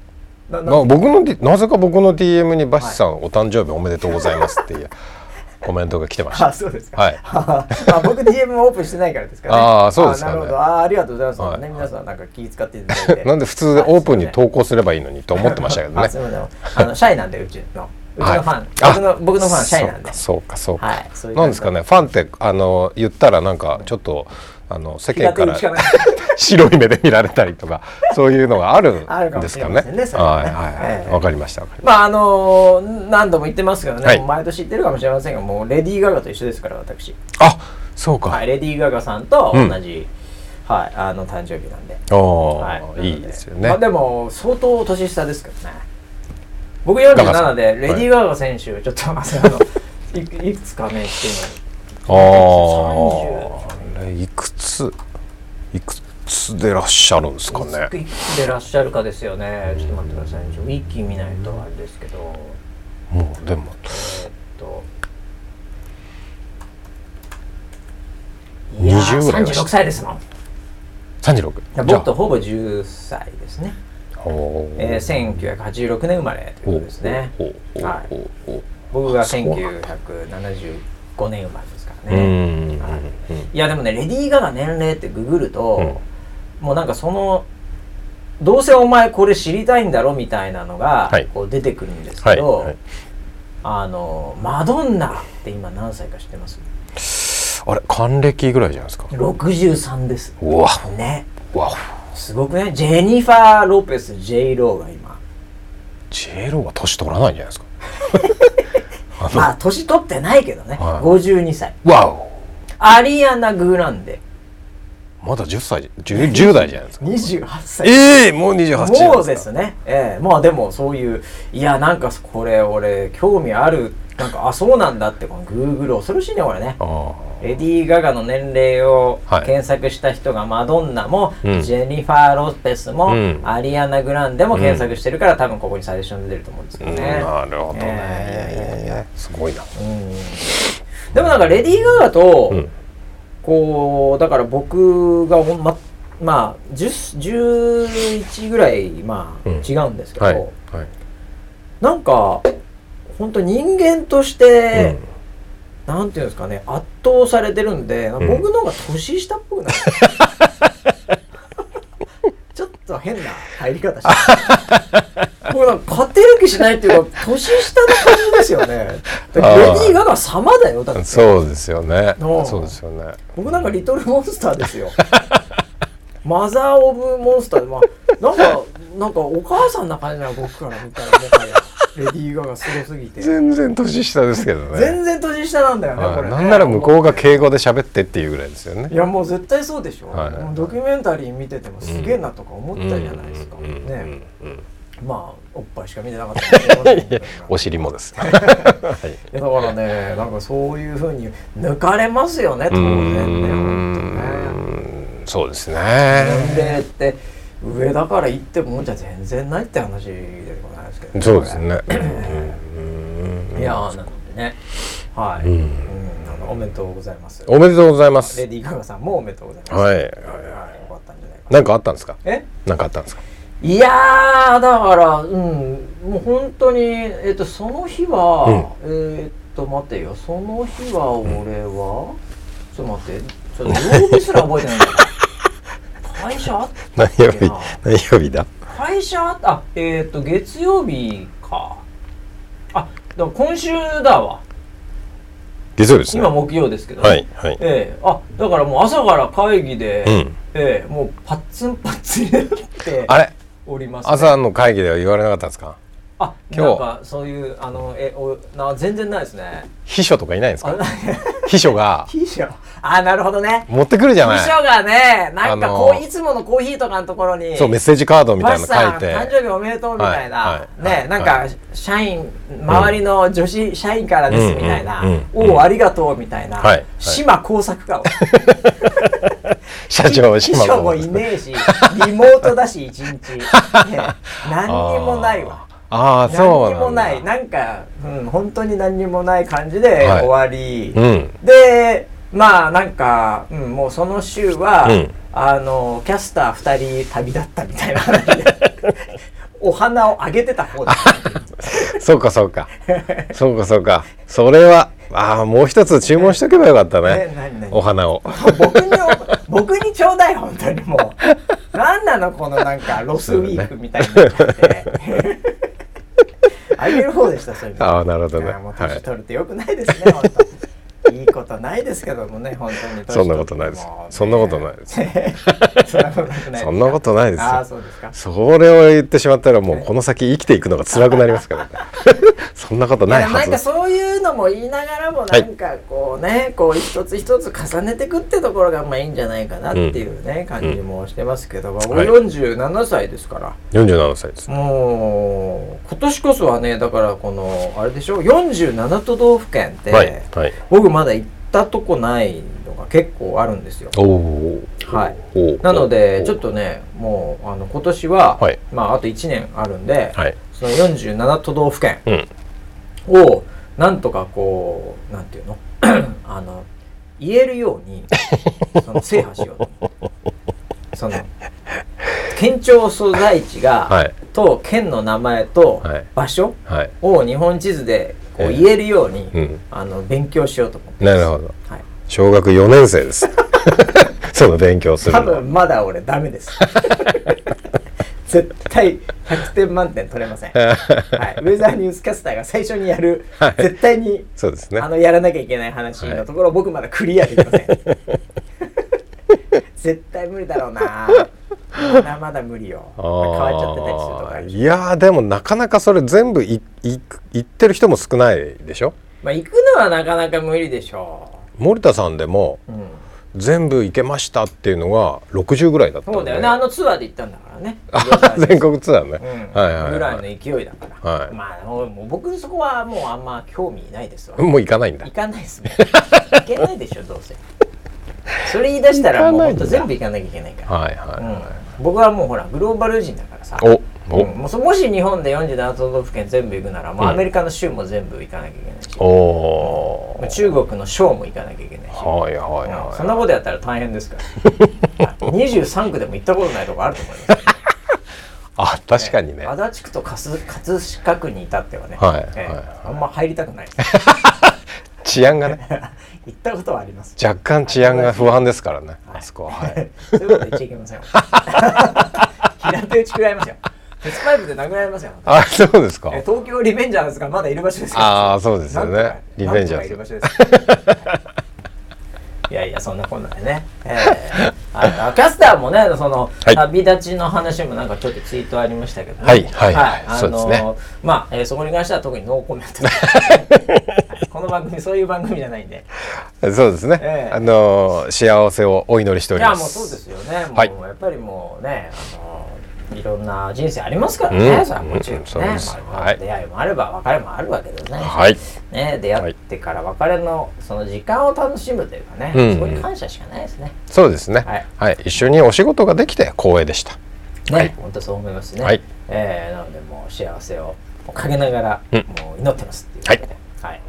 Speaker 1: な
Speaker 2: 僕の D- なぜか僕の DM にバシさん、お誕生日おめでとうございますっていう コメントが来てまし
Speaker 1: あ、
Speaker 2: た
Speaker 1: そうですか。
Speaker 2: はい
Speaker 1: ま あ、僕 DM オープンしてないからですからね。
Speaker 2: あーそうですかね
Speaker 1: あなるほど。あー、ありがとうございます。
Speaker 2: はい
Speaker 1: ね、皆さんなんか気遣っていただいて。
Speaker 2: なんで普通でオープンに投稿すればいいのにと思ってましたけどね
Speaker 1: あすみません。あのシャイなんでうちのうちのファン、
Speaker 2: はい
Speaker 1: 僕の僕のファンシャイなんで。
Speaker 2: そうかそうか。
Speaker 1: はい。そういう
Speaker 2: なんですかね。ファンってあの言ったらなんかちょっとあの世間から 白い目で見られたりとかそういうのがあるんですかね。
Speaker 1: ませんねはね。
Speaker 2: はいはいはい。かりましたま
Speaker 1: ああの何度も言ってますけどね、
Speaker 2: はい。
Speaker 1: 毎年言ってるかもしれませんがもうレディー・ガガと一緒ですから私、
Speaker 2: たあそうか、
Speaker 1: はい、レディー・ガガさんと
Speaker 2: うん。
Speaker 1: 同じ、はい、あの誕生日なんで、
Speaker 2: お
Speaker 1: はい。
Speaker 2: ー、い、いですよね、
Speaker 1: まあ、でも相当年下ですけどね僕
Speaker 2: ガガさ
Speaker 1: 47
Speaker 2: ん。
Speaker 1: でレディー・ガガ選手ちょっとあのいい。くつ加盟して
Speaker 2: ああいくついくつでらっしゃるんですかね。
Speaker 1: 今いくつでいらっしゃるかですよね。ちょっと待ってくださいね。ちょっとウィキ見ないとあれですけど。
Speaker 2: もうでも
Speaker 1: えーっと。いやー
Speaker 2: 20ぐらい。はして
Speaker 1: 36歳ですもん。い
Speaker 2: 36
Speaker 1: や
Speaker 2: じゃ
Speaker 1: 僕とほぼ10歳ですねえー、1986年生まれということですね。はい。僕が
Speaker 2: そうなんだ。
Speaker 1: 1975年生まれですから
Speaker 2: う
Speaker 1: ね、
Speaker 2: ん
Speaker 1: はい
Speaker 2: うん。
Speaker 1: い。やでもねレディー・ガガ年齢ってググると、もうなんかそのどうせお前これ知りたいんだろみたいなのが
Speaker 2: はい。
Speaker 1: こう出てくるんです
Speaker 2: はい
Speaker 1: けど、
Speaker 2: はい。
Speaker 1: あのマドンナって今何歳か知ってます？
Speaker 2: あれ還暦ぐらいじゃないですか。
Speaker 1: 63です。
Speaker 2: うわ。
Speaker 1: ね。
Speaker 2: うわ
Speaker 1: すごくね？ジェニファー・ロペス J・ ローが今。
Speaker 2: J ローは年取らないんじゃないですか？
Speaker 1: まあ年取ってないけどね、
Speaker 2: はい。
Speaker 1: 52歳。
Speaker 2: わお。
Speaker 1: アリアナ・グランデ。
Speaker 2: まだ10歳 10, 10代じゃないですか。
Speaker 1: 28歳。
Speaker 2: ええもう28
Speaker 1: もうですね。ええまあでもそういういやなんかこれ俺興味ある。なんかあそうなんだってこのグーグル恐ろしいね俺ね。
Speaker 2: あ
Speaker 1: レディー・ガガの年齢を
Speaker 2: はい。
Speaker 1: 検索した人がマドンナも、
Speaker 2: うん。
Speaker 1: ジェニファー・ロペスも、
Speaker 2: うん。
Speaker 1: アリアナ・グランデも検索してるから、多分ここに最初に出ると思うんですけど
Speaker 2: あ、
Speaker 1: ね。
Speaker 2: なるほどね、すごいな。
Speaker 1: うん。でもなんかレディー・ガガと、
Speaker 2: うん。
Speaker 1: こうだから僕がほんままあ10 11ぐらいまあ、
Speaker 2: うん。
Speaker 1: 違うんですけど、なんか本当人間として、なんていうんですかね圧倒されてるんで、
Speaker 2: ん。
Speaker 1: 僕の方が年下っぽくない。ちょっと変な入り方して僕なんか勝てる気しないっていうか年下の感じですよね。レディー・ガガ様だよだって。
Speaker 2: そうですよね。そうですよね。
Speaker 1: 僕なんかリトルモンスターですよ。マザー・オブ・モンスター。で、まあ、なんかなんかお母さんな感じなの僕から見たらもはやレディー・ガガすごすぎて。
Speaker 2: 全然年下ですけどね。
Speaker 1: 全然年下なんだよね、これね。
Speaker 2: はいなんなら向こうが敬語で喋ってっていうぐらいですよね。
Speaker 1: いやもう絶対そうでしょ、
Speaker 2: はい。
Speaker 1: もうドキュメンタリー見ててもすげえなとか思ったじゃないですか、
Speaker 2: うんうんうん
Speaker 1: ね
Speaker 2: うん。
Speaker 1: まあおっぱいしか見てなかった
Speaker 2: お尻もですはい。
Speaker 1: いやだからねなんかそういうふうに抜かれますよね当然ね本当ね。
Speaker 2: んそうです
Speaker 1: 年
Speaker 2: ね
Speaker 1: 齢って上だから言ってもんじゃ全然ないって話でございますけど、
Speaker 2: そうですね。
Speaker 1: いやーなのでね。はい、
Speaker 2: う
Speaker 1: うん。んあのおめでとうございます。
Speaker 2: おめでとうございます。
Speaker 1: レディー・ガガさんもおめでとうございます。
Speaker 2: はい。
Speaker 1: はいはいよかったんじゃないか
Speaker 2: な。んかあったんですか？
Speaker 1: え？
Speaker 2: なんかあったんですか？
Speaker 1: いやーだからうんもう本当にえっとその日は、えっと待てよ。その日は俺は、ちょっと待って。ちょっと曜日すら覚えてないんだ会社あったっ
Speaker 2: 何曜日何曜日だ？
Speaker 1: 会社あった？あえっと月曜日か。あだ今週だわ。
Speaker 2: 月曜日ですね。
Speaker 1: 今木曜ですけどね、
Speaker 2: はいはい。
Speaker 1: ええ。あだからもう朝から会議で、
Speaker 2: うん。
Speaker 1: ええもうパッツンパッツンになって
Speaker 2: あれ？
Speaker 1: おります、ね、
Speaker 2: 朝の会議では言われなかったんですか？
Speaker 1: あ
Speaker 2: 今日。
Speaker 1: そういうあのえおな全然ないですね。
Speaker 2: 秘書とかいないんです
Speaker 1: あ
Speaker 2: か 秘書が。
Speaker 1: 秘書？あなるほどね。
Speaker 2: 持ってくるじゃない。
Speaker 1: 秘書がねなんかこういつものコーヒーとかのところに
Speaker 2: そうメッセージカードみたいなの書い
Speaker 1: マスさん誕
Speaker 2: て
Speaker 1: 生日おめでとうみたいな、
Speaker 2: はいはい
Speaker 1: ね、
Speaker 2: はい。
Speaker 1: なんか社員周りの女子社員からですみたいな、おおありがとうみたいな、
Speaker 2: はいはい。
Speaker 1: 島工作家を
Speaker 2: 社長島
Speaker 1: 秘書もいねえしリモートだし一日、ね、何にもないわ
Speaker 2: ああそうなんだ。
Speaker 1: 何にもない。なんか、うん、本当に何にもない感じで
Speaker 2: はい。
Speaker 1: 終わり、
Speaker 2: うん。
Speaker 1: でまあなんか、うん、もうその週は、
Speaker 2: うん。
Speaker 1: あのキャスター2人旅立ったみたいな。話 でお花をあげてた方だ。
Speaker 2: そうかそうか。そうかそうか。それはああもう一つ注文しとけばよかった
Speaker 1: ね。
Speaker 2: お花を。
Speaker 1: 僕に 僕にちょうだい本当にもう。何なのこのなんかロスウィークみたいになっちゃって。あげる方でしたそういうの。
Speaker 2: ああなるほどね。
Speaker 1: 年取るってよくないですね、本当いいことないですけどもね本当に。年
Speaker 2: そんなことないです。
Speaker 1: ね。
Speaker 2: そんなことないです
Speaker 1: そんなことないですああそうですか。
Speaker 2: それを言ってしまったらもうこの先生きていくのが辛くなりますからね。そんなことない
Speaker 1: なんかそういうのも言いながらも
Speaker 2: はい
Speaker 1: なんかこうね、こう一つ一つ重ねていくってところがまあいいんじゃないかなっていうね、感じもしてますけど、僕
Speaker 2: はい
Speaker 1: 47歳ですから、
Speaker 2: 47歳です
Speaker 1: もう今年こそはねだから。このあれでしょ47都道府県って、
Speaker 2: はいはい
Speaker 1: 僕まだ行ったとこないのが結構あるんですよ。はい。なのでちょっ
Speaker 2: と
Speaker 1: とねもうあの今年は、
Speaker 2: はい。
Speaker 1: まああと1年あるんで、
Speaker 2: はい。
Speaker 1: その47都道府県
Speaker 2: うん。
Speaker 1: をなんとかこうなんていうの？あの言えるように その制覇しようと。その県庁所在地が、
Speaker 2: はい。
Speaker 1: と県の名前と
Speaker 2: はい。
Speaker 1: 場所
Speaker 2: はい。
Speaker 1: を日本地図でこう
Speaker 2: ええ
Speaker 1: 言えるように、
Speaker 2: うん。
Speaker 1: あの勉強しようと思って
Speaker 2: なるほど。
Speaker 1: はい、
Speaker 2: 小学4年生です。その勉強す
Speaker 1: 多
Speaker 2: るの
Speaker 1: 分まだ俺ダメです。絶対100点満点取れません、はい、ウェザーニュースキャスターが最初にやる、
Speaker 2: はい。
Speaker 1: 絶対に
Speaker 2: そうですね。
Speaker 1: あのやらなきゃいけない話のところ、僕まだクリアできません 絶対無理だろうな。まだまだ無理よ。変わっちゃってたりするとか
Speaker 2: いやーでもなかなかそれ全部いい言ってる人も少ないでしょ？
Speaker 1: まあ行くのはなかなか無理でしょ
Speaker 2: 森田さんでも
Speaker 1: う、うん、
Speaker 2: 全部行けましたっていうのが60ぐらいだった
Speaker 1: そうだよね。あのツアーで行ったんだからね。
Speaker 2: あ 全国ツアーね、
Speaker 1: うん。
Speaker 2: はいはい
Speaker 1: ぐらいの
Speaker 2: は
Speaker 1: 勢いだから、
Speaker 2: はい。
Speaker 1: まあもう僕そこはもうあんま興味ないですわ。
Speaker 2: いもう行かないんだ。
Speaker 1: 行かないですね。行けないでしょどうせそれ言い出したらもうほんと全部行かなきゃいけないから、
Speaker 2: はいはい、
Speaker 1: うん、僕はもうほらグローバル人だからさ。
Speaker 2: おお、
Speaker 1: うん。もうそもし日本で47都道府県全部行くならもう
Speaker 2: うん。
Speaker 1: アメリカの州も全部行かなきゃいけないし、
Speaker 2: おー。
Speaker 1: まあ中国の省も行かなきゃいけないし、
Speaker 2: はいはい
Speaker 1: うん
Speaker 2: はい、
Speaker 1: そんなことやったら大変ですから。はい23区でも行ったことないとこあると思います。
Speaker 2: あ確かにね、
Speaker 1: 足立区と葛葛飾区に至ってはね、
Speaker 2: はい
Speaker 1: ええ
Speaker 2: はい。
Speaker 1: あんま入りたくない。
Speaker 2: 治安がね
Speaker 1: 行ったことはあります。
Speaker 2: 若干治安が不安ですからね、
Speaker 1: はい。
Speaker 2: あそこは。はい。
Speaker 1: そういうこと言っちゃいけません。よ平手打ち食らいますよ。鉄パイプで殴られますよ。
Speaker 2: あそうですか。
Speaker 1: え東京リベンジャーズがまだいる場所ですよ
Speaker 2: ああそうですよね。リベンジャーズ。
Speaker 1: いる場所です。いやいやそんなこんなでね、えーあキャスターもねその、
Speaker 2: はい。
Speaker 1: 旅立ちの話もなんかちょっとツイートありましたけどね。
Speaker 2: はいはい。はい。
Speaker 1: あの
Speaker 2: ね
Speaker 1: まあ、えーそこに関しては特にノーコメント。は いこの番組そういう番組じゃないんで。
Speaker 2: そうですね、
Speaker 1: ええ。
Speaker 2: あのー幸せをお祈りしてお
Speaker 1: いや
Speaker 2: ります。
Speaker 1: もうそうですよね。もう、
Speaker 2: はい。
Speaker 1: やっぱりもうねあのいろんな人生ありますからね、
Speaker 2: うん。
Speaker 1: それはもちろんね、
Speaker 2: うん
Speaker 1: まあ
Speaker 2: はい。
Speaker 1: 出会いもあれば別れもあるわけですね、
Speaker 2: はい。
Speaker 1: ね出会ってから別れのその時間を楽しむというかね、
Speaker 2: うん。
Speaker 1: そこに感謝しかないですね。
Speaker 2: そうですね。
Speaker 1: は
Speaker 2: はい。い、一緒にお仕事ができて光栄でした。
Speaker 1: ね、
Speaker 2: はい。
Speaker 1: 本当そう思いますね。
Speaker 2: はい。
Speaker 1: えーなのでもう幸せをかけながら、
Speaker 2: うん。
Speaker 1: もう祈ってますっていうわけで、はい。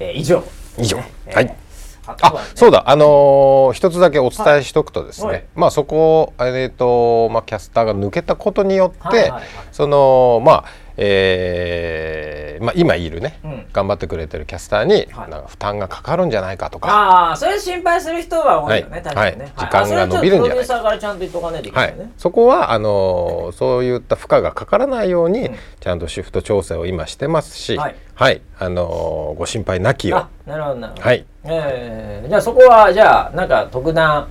Speaker 1: えー以上、
Speaker 2: 以上。
Speaker 1: ね。えー
Speaker 2: はいあそうだ。あのー一つだけお伝えしとくとですね、
Speaker 1: はい。
Speaker 2: まあそこをえっ、とまあキャスターが抜けたことによって、
Speaker 1: はいはいはい。
Speaker 2: そのまあえーまあ今いるね、
Speaker 1: うん。
Speaker 2: 頑張ってくれてるキャスターに、
Speaker 1: はい。
Speaker 2: なんか負担がかかるんじゃないかとか、
Speaker 1: ああそれ心配する人は多いよね、
Speaker 2: はい。
Speaker 1: 確かにね、
Speaker 2: はい。時間が伸びるんじゃない
Speaker 1: か。らちゃんと言っとかないといけい。
Speaker 2: そこはあのーそういった負荷がかからないように、
Speaker 1: うん。
Speaker 2: ちゃんとシフト調整を今してますし、
Speaker 1: はい。
Speaker 2: あのーご心配なきよ
Speaker 1: あなるほどなるほど。
Speaker 2: はい。
Speaker 1: えーじゃあそこはじゃあなんか特段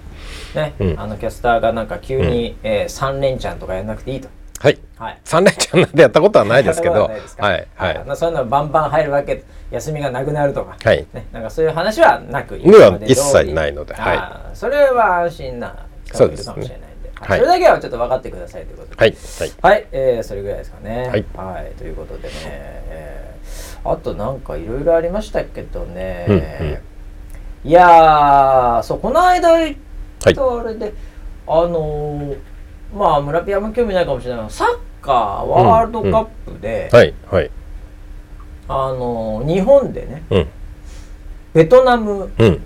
Speaker 1: ね、
Speaker 2: うん。
Speaker 1: あのキャスターがなんか急に、えー、3連チャンとかやらなくていいと。
Speaker 2: はい。
Speaker 1: はい。
Speaker 2: 三連チャンなんでやったことはないですけど。
Speaker 1: はない
Speaker 2: はいはい。
Speaker 1: あそういうのバンバン入るわけ休みがなくなるとか、
Speaker 2: はい。
Speaker 1: ね、なんかそういう話はなく今まで通り。
Speaker 2: 一切ないのではい。
Speaker 1: それは安心な方もいるかもしれないんで。
Speaker 2: はい。
Speaker 1: はい。それだけはちょっと分かってくださいということで。
Speaker 2: はい。はい。
Speaker 1: はい、えーそれぐらいですかね。
Speaker 2: はい。
Speaker 1: ということでね、えーあとなんかいろいろありましたけどね、
Speaker 2: うんうん。
Speaker 1: いやー、そう、この間言っ
Speaker 2: はい。
Speaker 1: たあれで、あのーまあ、村ピアも興味ないかもしれない。けど、サッカーワールドカップで、
Speaker 2: はいはい。
Speaker 1: あのー日本でね、
Speaker 2: うん。
Speaker 1: ベトナム
Speaker 2: うん。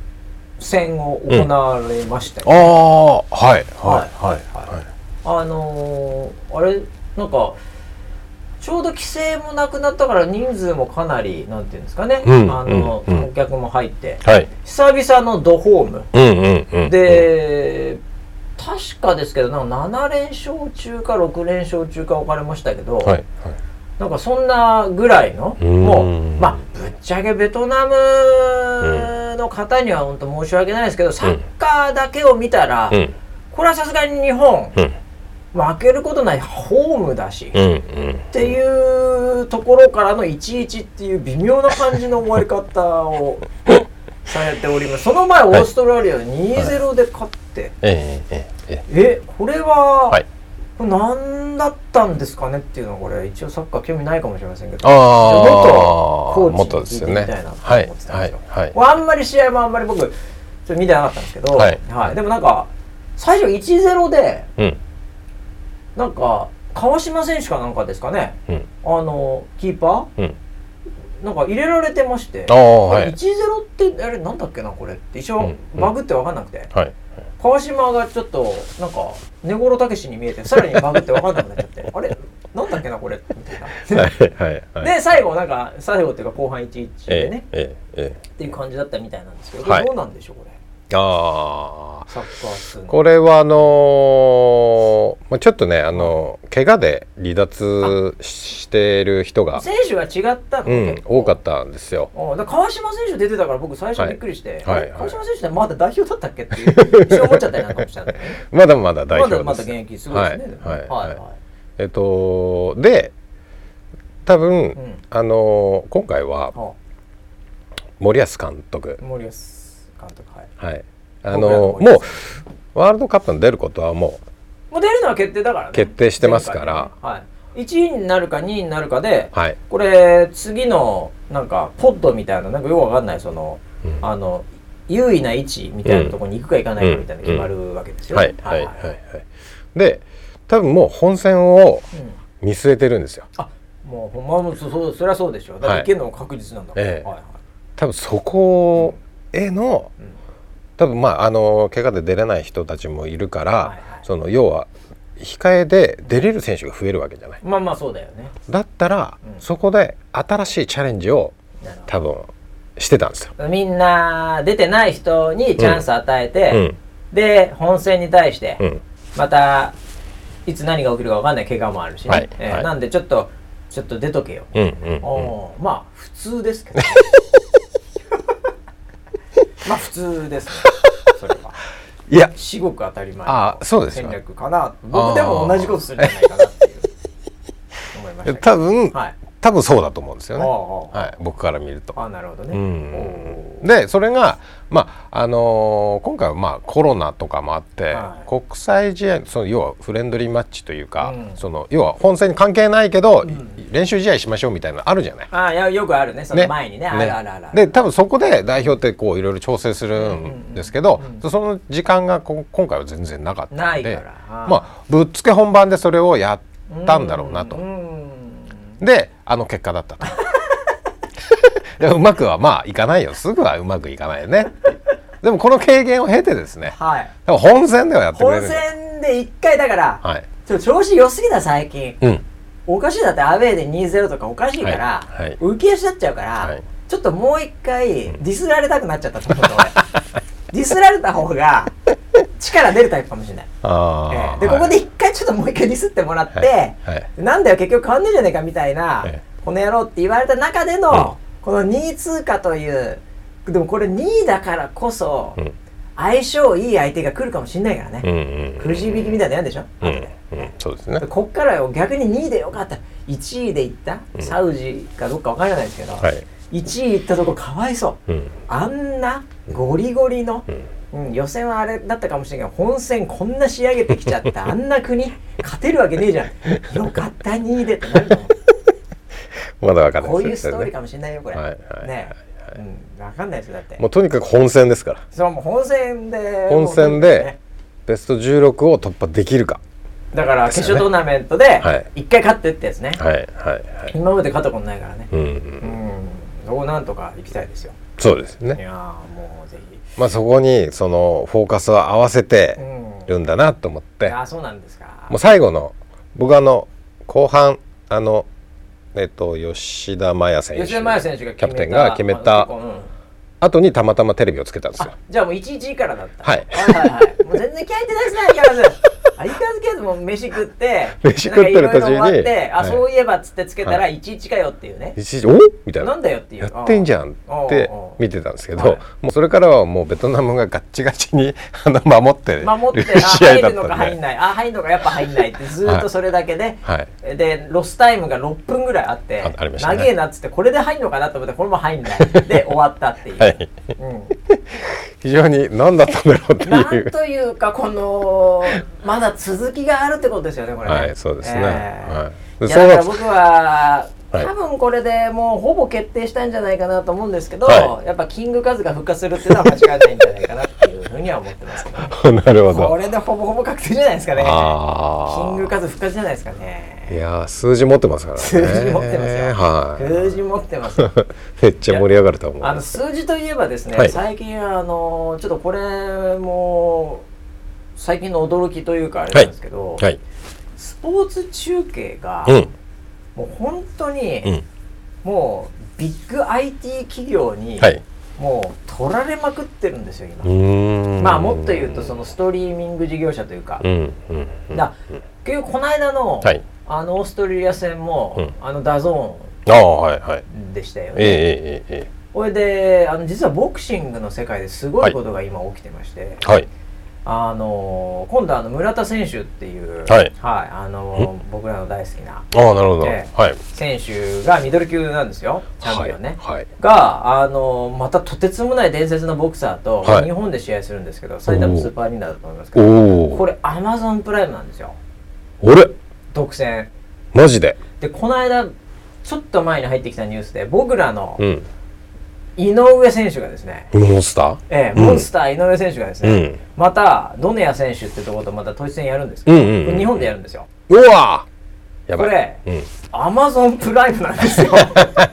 Speaker 1: 戦を行われましたよ、
Speaker 2: ああはいはいはいはい。
Speaker 1: あのーあれなんかちょうど規制もなくなったから人数もかなりなんていうんですかね、
Speaker 2: うん
Speaker 1: あの、
Speaker 2: うん。うん
Speaker 1: 観客も入って。
Speaker 2: はい。
Speaker 1: 久々のドホーム。
Speaker 2: うんうんうん。
Speaker 1: で、確かですけどなんか7連勝中か6連勝中か分かれましたけど、
Speaker 2: はいはい。
Speaker 1: なんかそんなぐらいの
Speaker 2: うん。
Speaker 1: もうまあぶっちゃけベトナムの方には本当申し訳ないですけどサッカーだけを見たら、
Speaker 2: うん。
Speaker 1: これはさすがに日本
Speaker 2: うん。
Speaker 1: 負けることないホームだし、
Speaker 2: うんうん。
Speaker 1: っていうところからの11っていう微妙な感じの終わり方をされております。その前オーストラリアで2-0で勝って、
Speaker 2: えええええ
Speaker 1: え。これは、
Speaker 2: はい。
Speaker 1: これ何だったんですかねっていうのはこれ一応サッカー興味ないかもしれませんけど。
Speaker 2: ああ
Speaker 1: 元コーチに聞いてみたいなと
Speaker 2: はい
Speaker 1: 思ってたんですよ。
Speaker 2: はい
Speaker 1: あんまり試合もあんまり僕ちょっと見てなかったんですけど、
Speaker 2: はい。
Speaker 1: でもなんか最初1-0で
Speaker 2: うん。
Speaker 1: なんか川島選手かなんかですかね。
Speaker 2: うん。
Speaker 1: あのキーパー？
Speaker 2: うん。
Speaker 1: なんか入れられてまして。
Speaker 2: ああはい。
Speaker 1: 1-0ってあれなんだっけなこれって。一応
Speaker 2: うんうん。
Speaker 1: バグって分かんなくて、
Speaker 2: はい
Speaker 1: 川島がちょっとなんか根室武史に見えてさらにバグって分かんなくなっちゃって あれ？なんだっけなこれ？みたいな。
Speaker 2: はいはいはい。
Speaker 1: で最後なんか最後っていうか後半11で
Speaker 2: え
Speaker 1: ね、
Speaker 2: ええええ。
Speaker 1: っていう感じだったみたいなんですけど、
Speaker 2: はい。
Speaker 1: どうなんでしょうこれ？
Speaker 2: えああ
Speaker 1: サッカー数の
Speaker 2: これはあのーまあ、ちょっとねあの怪我で離脱してる人が、
Speaker 1: 選手が違ったの、
Speaker 2: うん
Speaker 1: 結、構。
Speaker 2: 多かったんですよ。
Speaker 1: うんだから川島選手出てたから僕最初びっくりして、あれ？
Speaker 2: はいはい。
Speaker 1: 川島選手ってまだ代表だったっけっていう一瞬思っちゃったりなんかもしたんだけどね
Speaker 2: まだまだ代表です。
Speaker 1: まだまだ現役すごいですね、でも
Speaker 2: はいはい。
Speaker 1: はいはい。
Speaker 2: えっとで多分、
Speaker 1: ん。
Speaker 2: あのー今回は
Speaker 1: は
Speaker 2: 森保監督。
Speaker 1: あ、森保監督はい。
Speaker 2: はい、あ
Speaker 1: の
Speaker 2: もうワールドカップに出ることはも
Speaker 1: もう出るのは決定だからね。
Speaker 2: 決定してますから。
Speaker 1: ね。はい、1位になるか2位になるかで、
Speaker 2: うはい。
Speaker 1: これ次のなんかポッドみたいななんかよくわかんないその、
Speaker 2: うん。
Speaker 1: あの優位な位置みたいなところに行くか行かないかみたいな決まるわけですよ、
Speaker 2: はい。はい。はい。はい。で多分もう本戦を
Speaker 1: うん
Speaker 2: 見据えてるんですよ。
Speaker 1: あもうほんまそそそりゃそうでしょ。だって
Speaker 2: はい。
Speaker 1: 行けるのも確実なんだから、
Speaker 2: ええ。
Speaker 1: はいはい。
Speaker 2: 多分そこへの
Speaker 1: うん
Speaker 2: 多分まああの怪我で出れない人たちもいるから、
Speaker 1: はいはい。
Speaker 2: その要は控えで出れる選手が増えるわけじゃない。
Speaker 1: まあまあそうだよね。
Speaker 2: だったら、
Speaker 1: うん。
Speaker 2: そこで新しいチャレンジを多分してたんですよ。
Speaker 1: どみんな出てない人にチャンス与えて、
Speaker 2: うん。
Speaker 1: で本戦に対して、
Speaker 2: うん。
Speaker 1: またいつ何が起きるか分かんない怪我もあるしね、
Speaker 2: はい。
Speaker 1: えー
Speaker 2: はい。
Speaker 1: なんでちょっとちょっと出とけよ、
Speaker 2: うんうんうん。
Speaker 1: まあ普通ですけど まあ普通です。ね それは。い
Speaker 2: や。
Speaker 1: 至極当たり前
Speaker 2: あ
Speaker 1: の
Speaker 2: そうですか
Speaker 1: 戦略かな。僕でも同じことするんじゃないかなっていう思いました。
Speaker 2: 多分、
Speaker 1: はい。
Speaker 2: 多分そうだと思うんですよね、はい、僕から見ると。
Speaker 1: あなるほどね、
Speaker 2: うん。でそれが、まああのー今回はまあコロナとかもあって、
Speaker 1: はい。
Speaker 2: 国際試合その要はフレンドリーマッチというか、
Speaker 1: うん。
Speaker 2: その要は本戦に関係ないけど、
Speaker 1: ん。
Speaker 2: 練習試合しましょうみたいなのあるじゃない？
Speaker 1: あいやよくあるね。その前にね。あるあるあるある。
Speaker 2: で多分そこで代表ってこういろいろ調整するんですけど、その時間がこ今回は全然なかったのでまあぶっつけ本番でそれをやったんだろうなと。
Speaker 1: うん。
Speaker 2: であの結果だったと。いやうまくはまあいかないよ。すぐはうまくいかないよね。でもこの経験を経てですね。
Speaker 1: はい。
Speaker 2: 多分本戦ではやってくれ
Speaker 1: 本
Speaker 2: るんだ。
Speaker 1: 戦で一回だから、
Speaker 2: はい。
Speaker 1: ちょっと調子良すぎだ最近。
Speaker 2: うん。
Speaker 1: おかしい。だってアウェーで2-0とかおかしいから、
Speaker 2: はい。はい。
Speaker 1: 浮き足立っちゃうから、
Speaker 2: はい。
Speaker 1: ちょっともう一回ディスられたくなっちゃったと思う俺。ディスられた方が力出るタイプかもしれない、
Speaker 2: ああ、
Speaker 1: ええ。でここで一回ちょっともう一回ディスってもらって、
Speaker 2: はい。はい。
Speaker 1: なんだよ結局変わんねえじゃねえかみたいな、
Speaker 2: ええ。
Speaker 1: この野郎って言われた中での、この2位通過というでもこれ2位だからこそ、
Speaker 2: うん。
Speaker 1: 相性いい相手が来るかもしれないからね、くじ引きみたいなのやんでしょ、
Speaker 2: うんそうですね。
Speaker 1: こっからは逆に2位でよかった。1位でいった、サウジかどっかわからないですけど、
Speaker 2: はい。
Speaker 1: 1位いったとこかわいそう。
Speaker 2: うん。
Speaker 1: あんなゴリゴリの、
Speaker 2: うん。
Speaker 1: うん予選はあれだったかもしれないけど本戦こんな仕上げてきちゃったあんな国勝てるわけねえじゃん。よかった2位でってなると思う
Speaker 2: まだわかんない
Speaker 1: こういうストーリーかもしれないよこれ、
Speaker 2: はいはいはい。
Speaker 1: ね。
Speaker 2: はい
Speaker 1: うん、わかんないですよだって。
Speaker 2: もうとにかく本戦ですから。
Speaker 1: そうもう本戦で
Speaker 2: 本戦でベスト16を突破できるか。
Speaker 1: だから決勝トーナメントで
Speaker 2: はい。
Speaker 1: 一回勝ってってやつね、
Speaker 2: はいはいはい。
Speaker 1: 今まで勝ったことないからね。
Speaker 2: うんう。
Speaker 1: うん。ん。そこなんとか行きたいですよ。
Speaker 2: そうですね。
Speaker 1: いやーもうぜひ。
Speaker 2: まあそこにそのフォーカスを合わせて
Speaker 1: うん。
Speaker 2: るんだなと思って、
Speaker 1: あーそうなんですか。
Speaker 2: もう最後の僕あの後半あのえっと吉田麻也選手。
Speaker 1: 吉田麻也選手が
Speaker 2: キャプテンが決めた。
Speaker 1: あのうん
Speaker 2: 後にたまたまテレビをつけたんですよ。
Speaker 1: あ。じゃあもう11からだった。
Speaker 2: はい。
Speaker 1: はいはいはい。もう全然気合いってないですね相変わらず相変わらずけどもう飯食って
Speaker 2: 飯食ってる途中に。
Speaker 1: あ
Speaker 2: はい。
Speaker 1: そういえばっつってつけたら
Speaker 2: は
Speaker 1: 11かよっていうね。
Speaker 2: 一時おみたいな。
Speaker 1: なんだよっていう。
Speaker 2: やってんじゃんって見てたんですけど、
Speaker 1: はい。
Speaker 2: もうそれからはもうベトナムがガッチガチに あの守って
Speaker 1: 守って
Speaker 2: 試合だった
Speaker 1: 入るのか入ん
Speaker 2: んで、
Speaker 1: ない。あ入るのかやっぱ入んないってずーっとそれだけで、
Speaker 2: はい、
Speaker 1: でロスタイムが6分ぐらいあって
Speaker 2: あありましたね。
Speaker 1: 長えなっつってこれで入んのかなと思ってこれも入んない。で終わったっていう、
Speaker 2: はい、
Speaker 1: うん
Speaker 2: 非常に何だったんだろうって
Speaker 1: なん
Speaker 2: いう。
Speaker 1: というかこのまだ続きがあるってことですよねこれね。
Speaker 2: はいそうですね。
Speaker 1: えー
Speaker 2: はい。で
Speaker 1: いやだから僕は
Speaker 2: はい。
Speaker 1: 多分これでもうほぼ決定したんじゃないかなと思うんですけど、
Speaker 2: は
Speaker 1: やっぱキングカズが復活するっていうのは間違いないんじゃないかなっていうふうには思ってますけど、ね、
Speaker 2: なるほど。
Speaker 1: これでほぼほぼ確定じゃないですかね。キングカズ復活じゃないですかね
Speaker 2: いやー数字持ってますからね。
Speaker 1: 数字持ってますよ、
Speaker 2: はい。
Speaker 1: 数字持ってますよ。
Speaker 2: めっちゃ盛り上がると思う。
Speaker 1: あの数字といえばですね、
Speaker 2: はい。
Speaker 1: 最近あのちょっとこれも最近の驚きというかあれなんですけど、
Speaker 2: はい。
Speaker 1: スポーツ中継が、
Speaker 2: うん。
Speaker 1: もう本当に、
Speaker 2: うん。
Speaker 1: もうビッグ IT 企業に、
Speaker 2: はい。
Speaker 1: もう取られまくってるんですよ今、まあもっと言うとそのストリーミング事業者というか、
Speaker 2: うん。
Speaker 1: だ結局この間の、
Speaker 2: はい
Speaker 1: あのオーストラリア戦も、
Speaker 2: うん。
Speaker 1: あのダゾ
Speaker 2: ああはいはい。
Speaker 1: ーンでしたよね、
Speaker 2: えええええ
Speaker 1: これであの実はボクシングの世界ですごいことが今起きてまして、
Speaker 2: えはい。
Speaker 1: あの今度あの村田選手っていう、
Speaker 2: はい。
Speaker 1: あの僕らの大好きな
Speaker 2: ああなるほど、
Speaker 1: え
Speaker 2: はい。
Speaker 1: 選手がミドル級なんですよチャンピオンね、
Speaker 2: はいはい。
Speaker 1: があのまたとてつもない伝説のボクサーと、
Speaker 2: はい。
Speaker 1: 日本で試合するんですけど埼玉スーパーアリーナだと思いますけど
Speaker 2: おお
Speaker 1: これアマゾンプライムなんですよ。
Speaker 2: 俺
Speaker 1: 独占
Speaker 2: マジで？
Speaker 1: でこの間ちょっと前に入ってきたニュースで僕らの
Speaker 2: うん。
Speaker 1: 井上選手がですね、
Speaker 2: モンスター？
Speaker 1: ええ
Speaker 2: うん。
Speaker 1: モンスター井上選手がですね、
Speaker 2: うん。
Speaker 1: またドネア選手ってとことまた統一戦やるんですけど、
Speaker 2: うんうんうん
Speaker 1: 日本でやるんですよ。
Speaker 2: うわやばい。
Speaker 1: これ
Speaker 2: うん、
Speaker 1: アマゾンプライムなんですよ。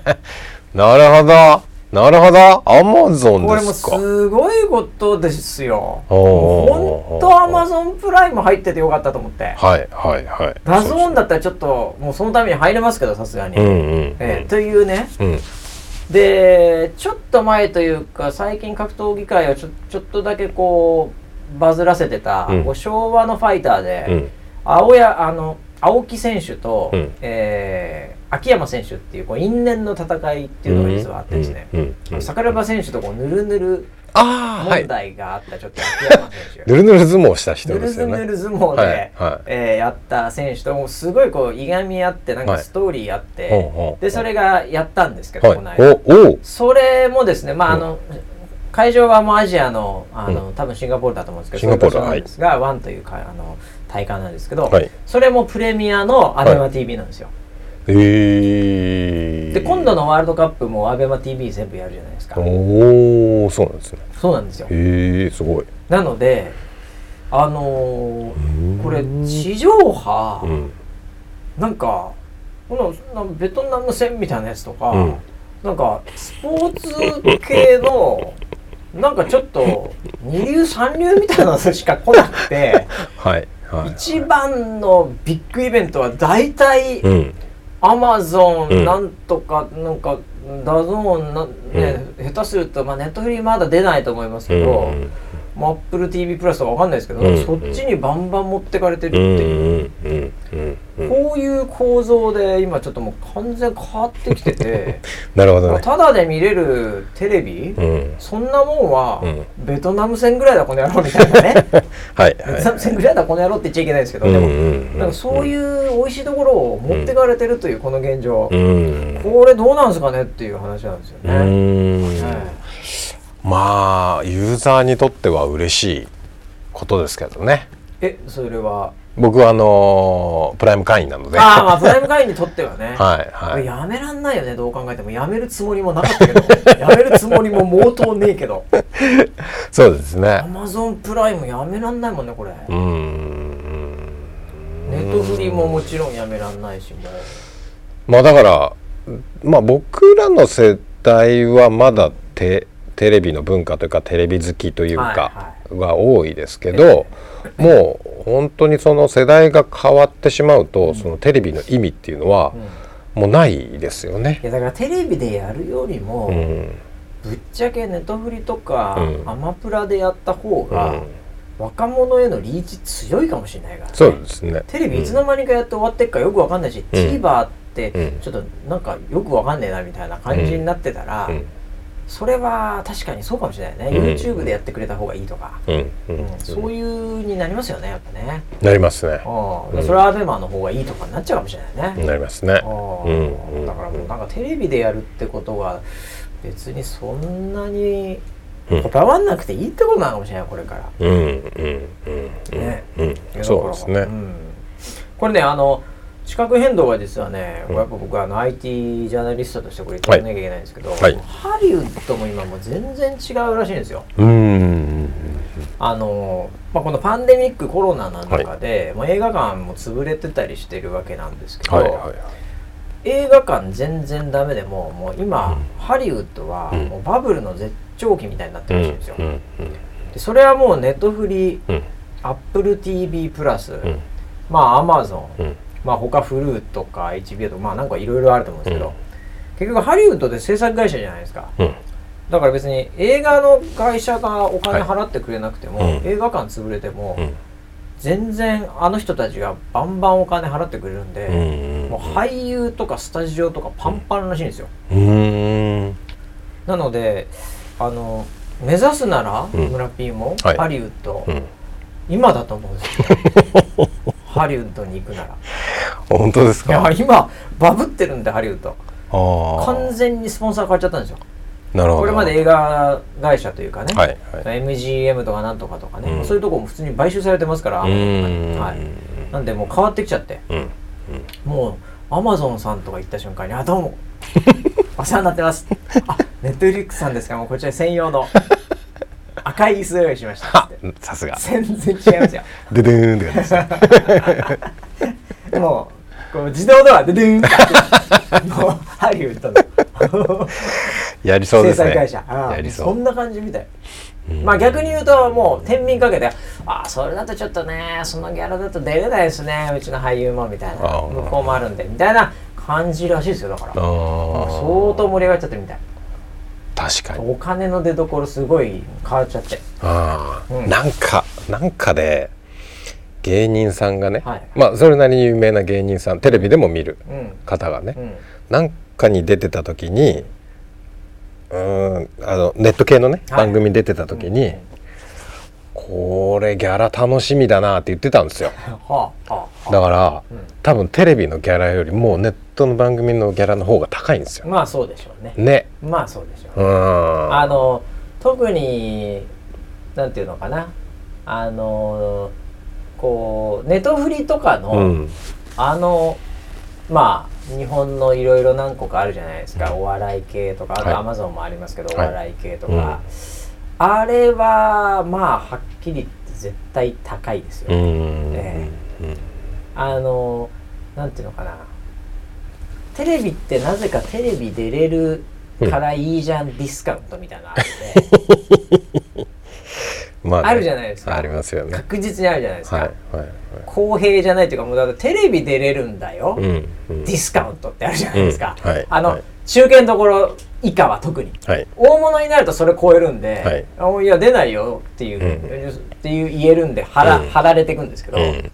Speaker 2: なるほどなるほど。アマゾン
Speaker 1: これも
Speaker 2: ですか
Speaker 1: すごいことですよ。本当アマゾンプライム入っててよかったと思って。
Speaker 2: はいはいはい。
Speaker 1: DAZN だったらちょっともうそのために入れますけどさすがに、
Speaker 2: うんうん
Speaker 1: ええというね。
Speaker 2: うん。
Speaker 1: でちょっと前というか最近格闘技界をちょちょっとだけこうバズらせてた、
Speaker 2: うん。
Speaker 1: こう昭和のファイターで、
Speaker 2: うん。
Speaker 1: 青やあの青木選手と、
Speaker 2: うん。
Speaker 1: えー秋山選手っていうこう因縁の戦いっていうのが実はあってですね、
Speaker 2: うんうんうん
Speaker 1: 桜庭選手とこうぬるぬる問題があったちょっと秋山選手。
Speaker 2: ぬるぬる相撲した人
Speaker 1: ぬる
Speaker 2: ですよね。
Speaker 1: ぬる相撲で、
Speaker 2: はいはい。
Speaker 1: えーやった選手ともうすごいこういがみ合ってなんか
Speaker 2: はい。
Speaker 1: ストーリーあって、
Speaker 2: ほうほう
Speaker 1: でそれがやったんですけど、
Speaker 2: はい。
Speaker 1: この間。
Speaker 2: おお
Speaker 1: それもですねまああの、会場はもうアジアのあの、多分シンガポールだと思うんですけど
Speaker 2: シンガポール
Speaker 1: なんですが、ワンというかあの大会なんですけど、
Speaker 2: はい。
Speaker 1: それもプレミアのアベマ t v なんですよ、
Speaker 2: えー、
Speaker 1: で今度のワールドカップもアベマ t v 全部やるじゃないですか。
Speaker 2: おおそうなんですね。
Speaker 1: そうなんですよ。
Speaker 2: へえすごい。
Speaker 1: なのであのーこれ地上波、
Speaker 2: うん。
Speaker 1: なんかこのなベトナム戦みたいなやつとか、
Speaker 2: うん。
Speaker 1: なんかスポーツ系のなんかちょっと二流三流みたいなのしか来なくて
Speaker 2: はいはい。
Speaker 1: 一番のビッグイベントは大体
Speaker 2: うん
Speaker 1: アマゾ
Speaker 2: うん。
Speaker 1: ンなんとかなんか DAZN な、ね下手すると、まあ、ネットフリーまだ出ないと思いますけど、
Speaker 2: うん
Speaker 1: まあ、Apple TV プラスとかわかんないですけど、
Speaker 2: うん
Speaker 1: そっちにバンバン持ってかれてるって
Speaker 2: う。ん
Speaker 1: いう。
Speaker 2: うんうんうんうん。
Speaker 1: こういう構造で今ちょっともう完全変わってきてて
Speaker 2: なるほどね。
Speaker 1: ただで見れるテレビ、
Speaker 2: うん。
Speaker 1: そんなもんは、
Speaker 2: うん
Speaker 1: ベトナム戦ぐらいだこの野郎みたいなね。
Speaker 2: はい
Speaker 1: ベトナム戦ぐらいだこの野郎って言っちゃいけないですけど、でも、
Speaker 2: うんうんうん。
Speaker 1: なんかそういう美味しいところを持ってかれてるというこの現状、
Speaker 2: うん。
Speaker 1: これどうなんですかねっていう話なんですよ
Speaker 2: う
Speaker 1: ね。
Speaker 2: ん。
Speaker 1: はい
Speaker 2: まあユーザーにとっては嬉しいことですけどね。
Speaker 1: えそれは？
Speaker 2: 僕はあのープライム会員なので。
Speaker 1: ああまあプライム会員にとってはね、
Speaker 2: はいはい。
Speaker 1: やめらんないよねどう考えても。やめるつもりもなかったけど。やめるつもりも毛頭ねえけど。
Speaker 2: そうです
Speaker 1: ア
Speaker 2: ね。
Speaker 1: マゾンプライムやめらんないもんねこれ、
Speaker 2: うーん。
Speaker 1: ネットフリももちろんやめらんないしもう。
Speaker 2: まあだからまあ僕らの世代はまだテテレビの文化というかテレビ好きというかが多いですけど、もう本当にその世代が変わってしまうと、そのテレビの意味っていうのはもうないですよね。
Speaker 1: い。やだからテレビでやるよりも、
Speaker 2: うん。
Speaker 1: ぶっちゃけネットフリとか、
Speaker 2: うん。
Speaker 1: アマプラでやった方が、
Speaker 2: うん。
Speaker 1: 若者へのリーチ強いかもしれないからね。
Speaker 2: そうですね。
Speaker 1: テレビいつの間にかやって終わってっかよくわかんないし、
Speaker 2: うん
Speaker 1: TVer って
Speaker 2: うん
Speaker 1: ちょっとなんかよくわかんねえなみたいな感じになってたら、
Speaker 2: うん
Speaker 1: それは確かにそうかもしれないね、
Speaker 2: うん。
Speaker 1: YouTube でやってくれた方がいいとか、
Speaker 2: うん
Speaker 1: そういうになりますよねやっぱね、
Speaker 2: なりますね。
Speaker 1: うん。それはアベマの方がいいとかになっちゃうかもしれないね、
Speaker 2: なりますね。
Speaker 1: う
Speaker 2: うんん。
Speaker 1: だからもうなんかテレビでやるってことが別にそんなに
Speaker 2: うん。
Speaker 1: こだわんなくていいってことなのかもしれないこれから。
Speaker 2: うんうんうん。
Speaker 1: ね。
Speaker 2: うん。そうですね。
Speaker 1: だからん。これねあの地殻変動は実はね、やっぱ僕はあの IT ジャーナリストとしてこれ言ってなきゃいけないんですけど、
Speaker 2: はい。
Speaker 1: ハリウッドも今もう全然違うらしいんですよ。
Speaker 2: うん。
Speaker 1: あのまあ、このパンデミックコロナの中で、まあ、映画館も潰れてたりしてるわけなんですけど、
Speaker 2: はいはい
Speaker 1: 映画館全然ダメでももう今、ハリウッドは
Speaker 2: うん。
Speaker 1: もうバブルの絶頂期みたいになって
Speaker 2: うん
Speaker 1: るらしいんですよ。
Speaker 2: うん。
Speaker 1: でそれはもうネットフリ
Speaker 2: うん。
Speaker 1: Apple TV プラス、
Speaker 2: うん。
Speaker 1: まあ Amazon、
Speaker 2: うん
Speaker 1: まあ他フルーとか HBO とかまあなんかいろいろあると思うんですけど、
Speaker 2: うん。
Speaker 1: 結局ハリウッドで制作会社じゃないですか。
Speaker 2: うん。
Speaker 1: だから別に映画の会社がお金払ってくれなくても、
Speaker 2: はい。うん
Speaker 1: 映画館潰れても、
Speaker 2: うん。
Speaker 1: 全然あの人たちがバンバンお金払ってくれるんで、
Speaker 2: うん。
Speaker 1: もう俳優とかスタジオとかパンパンらしいんですよ、
Speaker 2: うーん。
Speaker 1: なのであの目指すなら、
Speaker 2: うん。
Speaker 1: 村 P も、
Speaker 2: はい。
Speaker 1: ハリウッド、
Speaker 2: うん。
Speaker 1: 今だと思うんですよ ハリウッドに行くなら。
Speaker 2: 本当ですか？
Speaker 1: 今バブってるんでハリウッド。
Speaker 2: あ
Speaker 1: 完全にスポンサー変わっちゃったんですよ。
Speaker 2: あなるほど。
Speaker 1: これまで映画会社というかね、
Speaker 2: はいはい。
Speaker 1: MGM とかなんとかとかね、
Speaker 2: うん。
Speaker 1: そういうとこも普通に買収されてますから、はい、なんでもう変わってきちゃって。
Speaker 2: うん。
Speaker 1: もうアマゾンさんとか行った瞬間に「あどうも。お世話になってます」あネットフリックスさんですか？もうこちら専用の赤い椅子を用意しました 」
Speaker 2: さすが。
Speaker 1: 全然違いますよ。
Speaker 2: ででーんって感じです。
Speaker 1: もうこう自動ドアでドゥーンってもうハリウッドの。
Speaker 2: やりそう
Speaker 1: 制
Speaker 2: ですね。
Speaker 1: 作会社。
Speaker 2: やりそ
Speaker 1: そんな感じみたい。まあ逆に言うともう天秤かけて「ああそれだとちょっとねそのギャラだと出れないですねうちの俳優も」みたいな。向こうもあるんでみたいな感じらしいですよだから。相当盛り上がっちゃってるみたい
Speaker 2: 確かに。
Speaker 1: お金の出所すごい変わっちゃって。
Speaker 2: ああ、
Speaker 1: うん。
Speaker 2: なんかなんかで芸人さんがね、
Speaker 1: はい
Speaker 2: まあそれなりに有名な芸人さんテレビでも見る
Speaker 1: うん。
Speaker 2: 方がね、
Speaker 1: うん。
Speaker 2: なんかに出てた時にうーんあのネット系のね、
Speaker 1: はい
Speaker 2: 番組に出てた時に、これギャラ楽しみだなって言ってたんですよ。
Speaker 1: はあはあ
Speaker 2: だから、
Speaker 1: うん。
Speaker 2: 多分テレビのギャラよりもネットの番組のギャラの方が高いんですよ。
Speaker 1: まあそうでしょうね。
Speaker 2: ね。
Speaker 1: まあそうでしょう
Speaker 2: うーん。
Speaker 1: あの特になんていうのかな。あのこうネトフリとかの、
Speaker 2: うん。
Speaker 1: あのまあ日本のいろいろ何個かあるじゃないですか、お笑い系とかあ
Speaker 2: はい。
Speaker 1: とアマゾンもありますけど、
Speaker 2: はい。
Speaker 1: お笑い系とか、あれはまあはっきり言って絶対高いですよ、
Speaker 2: うん。うん
Speaker 1: え。あのなんていうのかな。テレビってなぜかテレビ出れるからいいじゃんディスカウントみたいなのあるんで、
Speaker 2: まね。
Speaker 1: あるじゃないですか。
Speaker 2: ありますよね。
Speaker 1: 確実にあるじゃないですか、
Speaker 2: はいはい。
Speaker 1: 公平じゃないというかもうだってテレビ出れるんだよ、
Speaker 2: はいうんうん。
Speaker 1: ディスカウントってあるじゃないですか、
Speaker 2: うんはい
Speaker 1: あの、
Speaker 2: はい。
Speaker 1: 中堅どころ以下は特に。
Speaker 2: はい。
Speaker 1: 大物になるとそれ超えるんで、
Speaker 2: はい。
Speaker 1: あいや出ないよっていう、
Speaker 2: うん。
Speaker 1: っていう言えるんで貼
Speaker 2: う
Speaker 1: られていくんですけど、
Speaker 2: うんうん。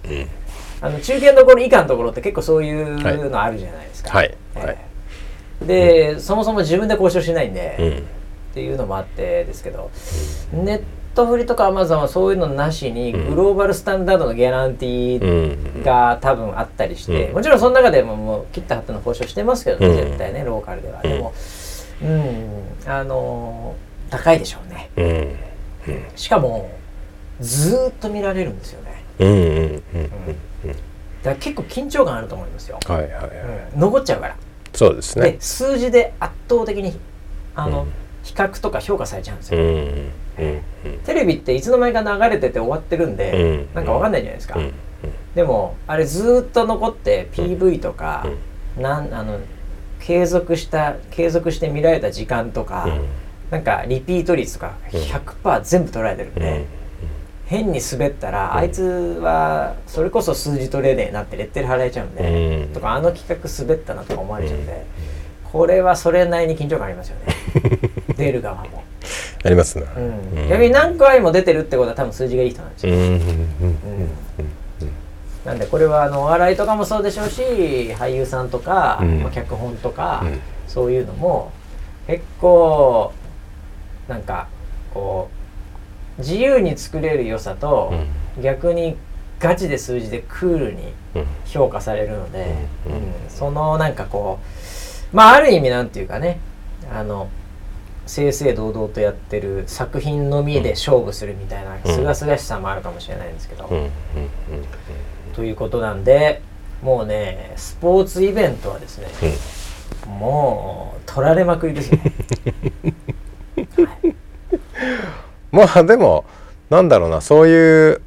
Speaker 1: あの中堅どころ以下のところって結構そういうのあるじゃないですか、
Speaker 2: はい。
Speaker 1: ええ。
Speaker 2: はい。
Speaker 1: で、そもそも自分で交渉しないんで、
Speaker 2: うん。
Speaker 1: っていうのもあってですけど、ネットフリとかアマゾンはそういうのなしに
Speaker 2: うん。
Speaker 1: グローバルスタンダードのギャランティ
Speaker 2: う
Speaker 1: ー
Speaker 2: ん。
Speaker 1: が多分あったりして、
Speaker 2: うん。
Speaker 1: もちろんその中でももう切った貼ったの交渉してますけどね、
Speaker 2: うん。
Speaker 1: 絶対ねローカルでは、
Speaker 2: うん。
Speaker 1: でもうん。あのー高いでしょうね。
Speaker 2: うん。
Speaker 1: しかもずーっと見られるんですよね。
Speaker 2: うんうんうん
Speaker 1: だから結構緊張感あると思いますよ、
Speaker 2: はいはいはい。
Speaker 1: うん。残っちゃうから。
Speaker 2: そうですね。
Speaker 1: で数字で圧倒的にあの、
Speaker 2: うん。
Speaker 1: 比較とか評価されちゃうんですよ、
Speaker 2: うんうん
Speaker 1: テレビっていつの間にか流れてて終わってるんで、
Speaker 2: うん。
Speaker 1: なんかわかんないじゃないですか、
Speaker 2: うん
Speaker 1: でもあれずーっと残って PV とか、なんあの継続した継続して見られた時間とか、
Speaker 2: うん。
Speaker 1: なんかリピート率とか100%全部取られてるんで、
Speaker 2: うん。
Speaker 1: 変に滑ったら、
Speaker 2: うん。
Speaker 1: あいつはそれこそ数字取れねえなってレッテル貼られちゃうんで、
Speaker 2: うん。
Speaker 1: とかあの企画滑ったなとか思われちゃうんで、これはそれなりに緊張感ありますよね。出る側も、
Speaker 2: ありますね
Speaker 1: うん。逆に何回も出てるってことは多分数字がいい人なんですよ、
Speaker 2: うん。うん。うん
Speaker 1: なんでこれはあのお笑いとかもそうでしょうし俳優さんとか、
Speaker 2: うん。
Speaker 1: まあ脚本とか、
Speaker 2: うん。
Speaker 1: そういうのも結構なんかこう自由に作れる良さと、逆にガチで数字でクールに
Speaker 2: うん。
Speaker 1: 評価されるので、
Speaker 2: うん。
Speaker 1: うん。そのなんかこうまあある意味なんていうかねあの正々堂々とやってる作品のみで勝負するみたいな
Speaker 2: うん。
Speaker 1: すがすがしさもあるかもしれないんですけど、
Speaker 2: うん。うん
Speaker 1: ということなんでもうねスポーツイベントはですね、もう取られまくりですよ、は い
Speaker 2: まあでもなんだろうなそういう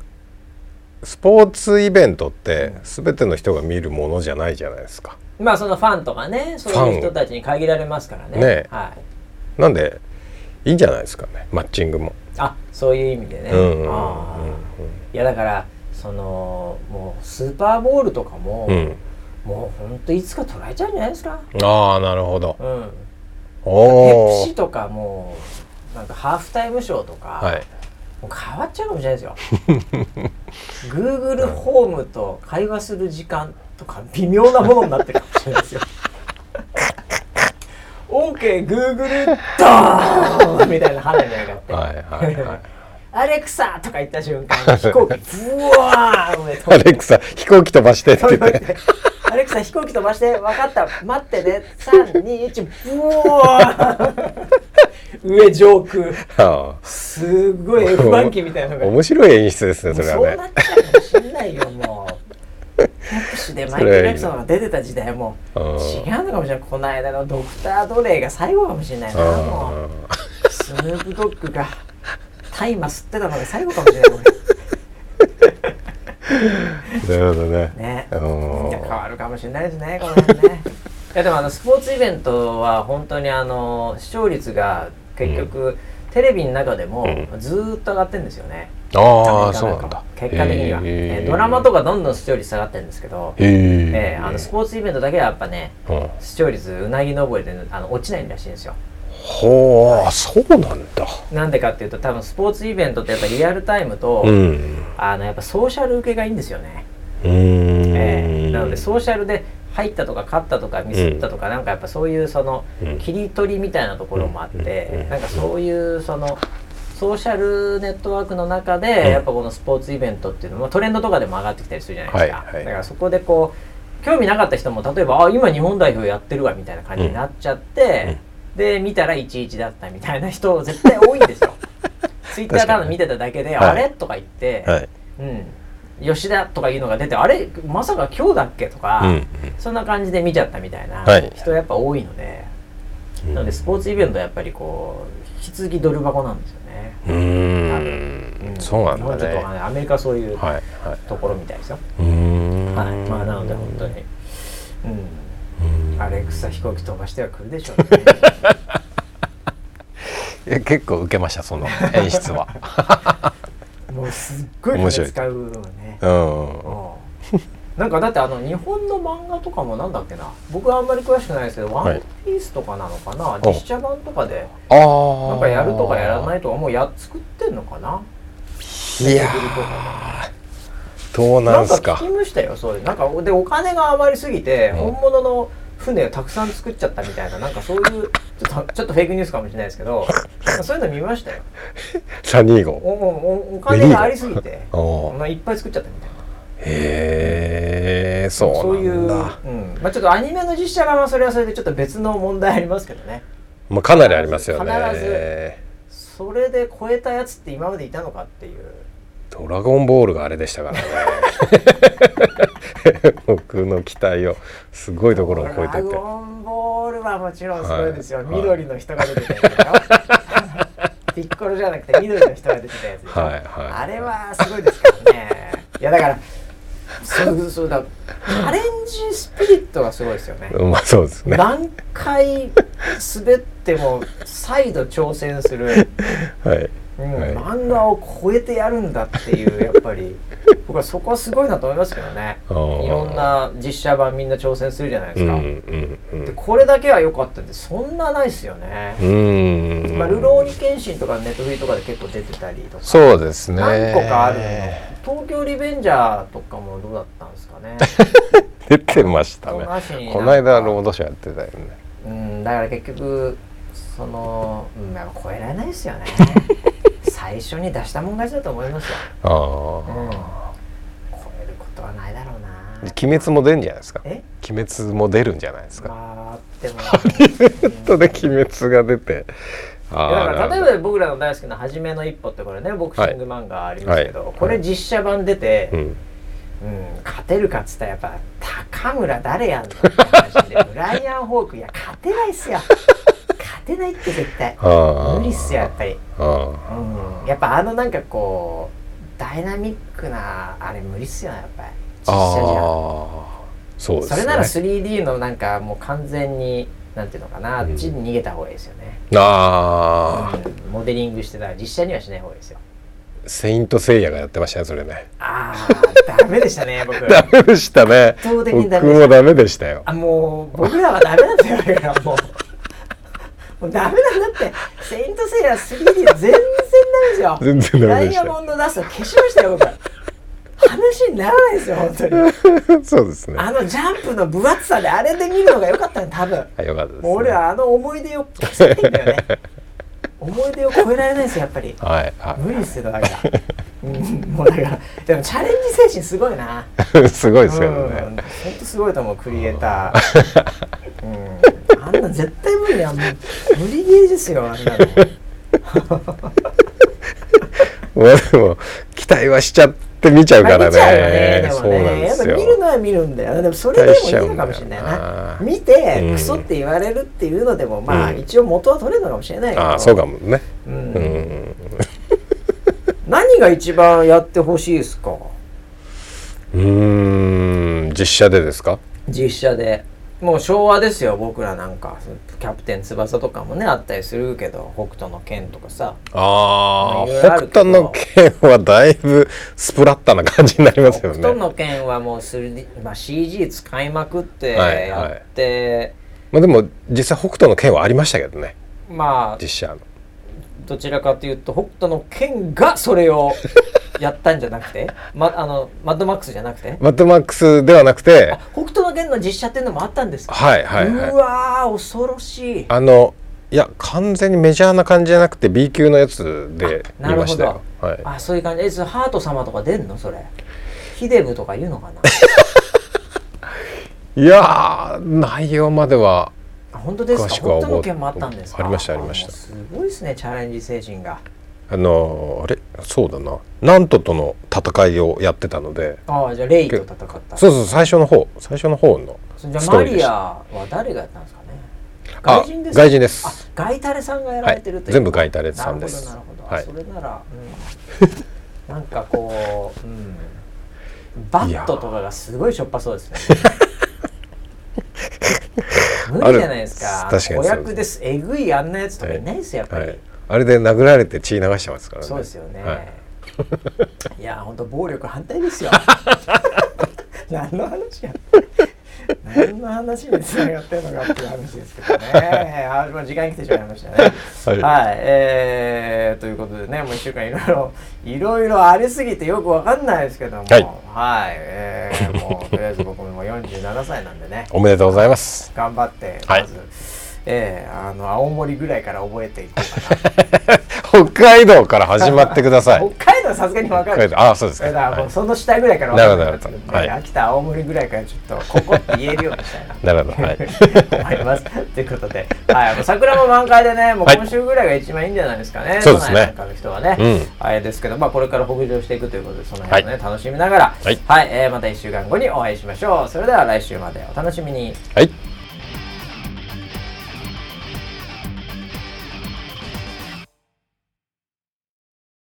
Speaker 2: スポーツイベントって全ての人が見るものじゃないじゃないですか。
Speaker 1: まあそのファンとかねそういう人たちに限られますからね。
Speaker 2: ね。
Speaker 1: は
Speaker 2: なんでいいんじゃないですかねマッチングも。
Speaker 1: あそういう意味でね、
Speaker 2: うんうん。
Speaker 1: あー。いやだからそのもうスーパーボールとかも、
Speaker 2: うんうん
Speaker 1: もうほんといつか捉えちゃうんじゃないですか？
Speaker 2: ああなるほど。
Speaker 1: うんペ
Speaker 2: おお
Speaker 1: プシ。とかもうなんかハーフタイムショーとか、
Speaker 2: はい。
Speaker 1: もう変わっちゃうかもしれないですよ Google ホームと会話する時間とか微妙なものになってるかもしれないですよ OKGoogle ドーンみたいな花火が上がって、
Speaker 2: はいはいはい。
Speaker 1: アレクサとか言った瞬間に 飛行機ブワー
Speaker 2: アレクサ飛行機飛ばしてって言って。
Speaker 1: アレクサ飛行機飛ばして分かった。待ってね。321ブワーン。上上空。
Speaker 2: あ
Speaker 1: すごい F1 機みたいなのが。
Speaker 2: あ面白い演出ですねそれ
Speaker 1: そう
Speaker 2: はね。
Speaker 1: なっちゃうかもしんないよもうペプシでマイケル・ジャクソンが出てた時代も。
Speaker 2: うん
Speaker 1: 違うのかもしれない。この間のドクター・ドレイが最後かもしれないなもう。スヌープドッグが大麻吸ってたのが最後かもしれない。
Speaker 2: なるほどね。
Speaker 1: ね。変わるかもしれないですねこの辺ね。いやでもあのスポーツイベントは本当にあの視聴率が結局、テレビの中でも
Speaker 2: う
Speaker 1: ずーっと上がってるんですよね、
Speaker 2: ああ
Speaker 1: アメリカか
Speaker 2: そうなんだ。
Speaker 1: 結果的には、
Speaker 2: へ
Speaker 1: え
Speaker 2: ー
Speaker 1: ードラマとかどんどん視聴率下がってるんですけど、
Speaker 2: へえ
Speaker 1: えーあのスポーツイベントだけはやっぱね
Speaker 2: うん。
Speaker 1: 視聴率うなぎ登りであの落ちないらしいんですよ
Speaker 2: ほうあそうなんだ。
Speaker 1: なんでかっていうと多分スポーツイベントってやっぱリアルタイムと、
Speaker 2: うん。
Speaker 1: あのやっぱソーシャル受けがいいんですよね、
Speaker 2: うーん。
Speaker 1: えーなのでソーシャルで入ったとか勝ったとかミスったとか、なんかやっぱそういうその
Speaker 2: うん。
Speaker 1: 切り取りみたいなところもあって、
Speaker 2: うん。
Speaker 1: なんかそういうそのソーシャルネットワークの中で、
Speaker 2: うん。
Speaker 1: やっぱこのスポーツイベントっていうのもトレンドとかでも上がってきたりするじゃないですか、
Speaker 2: はいはい。
Speaker 1: だからそこでこう興味なかった人も例えばあ今日本代表やってるわみたいな感じになっちゃって、で見たら11だったみたいな人絶対多いんですよ。ツイッターただ見てただけで、
Speaker 2: はい
Speaker 1: あれ？とか言って、
Speaker 2: はい。
Speaker 1: うん、吉田とかいうのが出てあれ？まさか今日だっけ？とか、
Speaker 2: うんうん。
Speaker 1: そんな感じで見ちゃったみたいな
Speaker 2: はい。
Speaker 1: 人やっぱ多いので、なのでスポーツイベントはやっぱりこう引き続きドル箱なんですよね。
Speaker 2: うーん。そうなん
Speaker 1: 日本ちょっとアメリカはそういう
Speaker 2: はいはい。
Speaker 1: ところみたいですよ。
Speaker 2: うーん。
Speaker 1: はい、まあなので本当に、うん、アレクサ飛行機飛ばしてはくるでしょうね。
Speaker 2: いや結構受けましたその 演出は。
Speaker 1: もうすっごい金使うのね。
Speaker 2: うん。
Speaker 1: うん。なんかだってあの日本の漫画とかもなんだっけな。僕はあんまり詳しくないですけど「ワンピースとかなのかな、実写版とかで。なんかやるとかやらないとかもうや作ってんのかな。い
Speaker 2: やどうなんすか。
Speaker 1: か聞きましたよそういう。なんかでお金が余りすぎて、
Speaker 2: うん。
Speaker 1: 本物の船をたくさん作っちゃったみたいななんかそういうちょっとちょっとフェイクニュースかもしれないですけどそういうの見ましたよ。
Speaker 2: サニー号。
Speaker 1: おおお金がありすぎて
Speaker 2: お
Speaker 1: まあいっぱい作っちゃったみたいな。
Speaker 2: へえそうなんだ。
Speaker 1: そういう、うん。まあ、ちょっとアニメの実写版はそれはそれでちょっと別の問題ありますけどね。
Speaker 2: まあかなりありますよね。
Speaker 1: 必それで超えたやつって今までいたのかっていう。
Speaker 2: ドラゴンボールがあれでしたからね 僕の期待をすごいところを超えてて。
Speaker 1: ドラゴンボールはもちろんすごいですよ、
Speaker 2: はい。
Speaker 1: 緑の人が出てたやつでしょ。ピッコロじゃなくて緑の人が出てたやつでしょ、
Speaker 2: はいはい
Speaker 1: あれはすごいですからね。いやだからそうそうだ。チャレンジスピリットがすごいですよね。
Speaker 2: まあそうですね。
Speaker 1: 何回滑っても再度挑戦する、
Speaker 2: はい
Speaker 1: うん
Speaker 2: はい
Speaker 1: 漫画を超えてやるんだっていう やっぱり。僕はそこはすごいなと思いますけどね。いろんな実写版みんな挑戦するじゃないですか、
Speaker 2: うんうんうん。
Speaker 1: でこれだけは良かったってそんなないですよね、
Speaker 2: うん。
Speaker 1: まあ、ルローニケンシンとかネットフリとかで結構出てたりとか
Speaker 2: そうですね。
Speaker 1: 何個かあるの。東京リベンジャーとかもどうだったんですかね。
Speaker 2: 出てましたね。この間ロードショーやってたよね。
Speaker 1: うんだから結局その、うん、やっぱ超えられないですよね。最初に出したもん勝ちだと思いますよ、
Speaker 2: あ
Speaker 1: うん、超えることはないだろうな。
Speaker 2: あ鬼滅も出るんじゃないですか。
Speaker 1: え？
Speaker 2: 鬼滅も出るんじゃないですか。
Speaker 1: まああっても
Speaker 2: とで鬼滅が出て。
Speaker 1: いやだ
Speaker 2: あ
Speaker 1: から例え
Speaker 2: ば
Speaker 1: ば僕らの大好きな「はじめの一歩」ってこれねボクシング漫画ありますけど、
Speaker 2: はい。
Speaker 1: これ実写版出て、
Speaker 2: うん。
Speaker 1: うん勝てるかっつったらやっぱ高村誰やんのって話で ブライアン・ホークいや勝てないっすよ。勝てないって絶対。無理っすよやっぱり、
Speaker 2: あ
Speaker 1: うん、やっぱあのなんかこうダイナミックなあれ無理っすよやっぱり。実
Speaker 2: あ
Speaker 1: 写じゃ
Speaker 2: そうですね。
Speaker 1: それなら 3D のなんかもう完全になんていうのかな、あっちに逃げた方がいいですよね、
Speaker 2: ああ、
Speaker 1: うん。モデリングしてたら実写にはしない方がいいですよ。
Speaker 2: セイントセイヤがやってましたねそれね。
Speaker 1: ああダメでしたね僕。
Speaker 2: ダメでしたね。
Speaker 1: 圧倒的に
Speaker 2: 僕もダメでしたよ。
Speaker 1: あもう僕らはダメなんだよもうもうダメだって。セイントセイヤ 3D 全然ダメですよ。
Speaker 2: 全然ダ
Speaker 1: ダイ
Speaker 2: メでした。
Speaker 1: ヤモンドダスト消しましたよ僕。話にならないですよ本当に。
Speaker 2: そうですね。
Speaker 1: あのジャンプの分厚さであれで見るのが良かったね多分。
Speaker 2: かったです、ね、
Speaker 1: 俺はあの思い出を消せないんだよね。思い出を超えられないですよやっぱり。
Speaker 2: はいは
Speaker 1: 無理ですよだから、うん、もうだからでもチャレンジ精神すごいな、
Speaker 2: い すごいですよ
Speaker 1: うん
Speaker 2: ね、
Speaker 1: 本当すごいと思うクリエイター、うん、あんな絶対無理やんもう無理ゲーですよあんなの。
Speaker 2: まあでも期待はしちゃって見ちゃうから
Speaker 1: ね。
Speaker 2: ね。そうなん
Speaker 1: ねやっぱ
Speaker 2: ですよ
Speaker 1: 見るのは見るんだよ。でもそれでもいいのかもしれないな。見て
Speaker 2: うん
Speaker 1: クソって言われるっていうのでもまあ
Speaker 2: うん。
Speaker 1: 一応元は取れるのかもしれないけど。
Speaker 2: ああそうかもね。
Speaker 1: う
Speaker 2: うん。ん
Speaker 1: 何が一番やってほしいですか？
Speaker 2: うーん。実写でですか？
Speaker 1: 実写でもう昭和ですよ僕らなんか。キャプテン翼とかもねあったりするけど北斗の拳とかさ。
Speaker 2: ああ北斗の拳はだいぶスプラッタな感じになります
Speaker 1: 北
Speaker 2: よね。
Speaker 1: 斗の拳はもう 3D、まあ、CG 使いまくって
Speaker 2: はい。
Speaker 1: やって、
Speaker 2: まあでも実際北斗の拳はありましたけどね。
Speaker 1: まあ
Speaker 2: 実写の
Speaker 1: どちらかというと北斗の拳がそれを やったんじゃなくて、ま、あのマッドマックスじゃなくて？
Speaker 2: マッドマックスではなくて。
Speaker 1: あ北斗の拳の実写っていうのもあったんですか、
Speaker 2: はいはいうはい。
Speaker 1: わー恐ろしい。
Speaker 2: あのいや完全にメジャーな感じじゃなくて B 級のやつで
Speaker 1: なるほど。
Speaker 2: 見ましたよ。はい。
Speaker 1: あそういう感じ。えハート様とか出んの？それ。ヒデブとか言うのかな？い
Speaker 2: やー内容までは
Speaker 1: あ本当ですか？北斗の拳もあったんですか？
Speaker 2: ありましたありました。
Speaker 1: すごいですねチャレンジ精神が。
Speaker 2: あのあれ？そうだな。なんととの戦いをやってたので。
Speaker 1: ああじゃあレイと戦った
Speaker 2: そうそう最初の方。最初の方の
Speaker 1: じゃあ
Speaker 2: ストーリーでした
Speaker 1: マリアは誰がやったんですかね？
Speaker 2: あ
Speaker 1: 外人ですか？
Speaker 2: 外人です。
Speaker 1: あガイタレさんがやられてるという、
Speaker 2: はい全部ガイタレさんです。
Speaker 1: なるほどなるほど、
Speaker 2: はい。
Speaker 1: それなら、うん、なんかこう、うん、バットとかがすごいしょっぱそうですね 無理じゃないですか。
Speaker 2: 確かに
Speaker 1: 子役です。えぐいあんなやつとかいないですよやっぱり、
Speaker 2: はい、あれで殴られて血流してますからね。
Speaker 1: そうですよね、
Speaker 2: はい。
Speaker 1: い、や本当暴力反対ですよ。何の話や何の話につながってるのかっていう話ですけどね。あもう時間に来てしまいましたね。
Speaker 2: はい。
Speaker 1: えーということでねもう1週間いろいろいろいろありすぎてよくわかんないですけども。
Speaker 2: はい。
Speaker 1: はい、えーもうとりあえず僕も47歳なんでね。
Speaker 2: おめでとうございます。
Speaker 1: 頑張って
Speaker 2: はい
Speaker 1: まず、えーあの青森ぐらいから覚えていこうかな。
Speaker 2: 北海道から始まってください。
Speaker 1: 北海道はさすがに分かる。
Speaker 2: 北海道。ああそうですか、
Speaker 1: だからも
Speaker 2: は
Speaker 1: うその下ぐらいから分かる。
Speaker 2: なるほどはい。
Speaker 1: 秋田青森ぐらいからちょっとここって言えるようにしたいな。
Speaker 2: い、なるほどはい。
Speaker 1: 思います。ということで、はい、もう桜も満開でね、もう
Speaker 2: はい。
Speaker 1: 今週ぐらいが一番いいんじゃないですかね。
Speaker 2: そうですね。
Speaker 1: なんかの人はね。
Speaker 2: うん。
Speaker 1: あれですけど、まあこれから北上していくということで、その辺をね、楽しみながら、
Speaker 2: はい。
Speaker 1: えーまた1週間後にお会いしましょう。それでは来週までお楽しみに。
Speaker 2: はい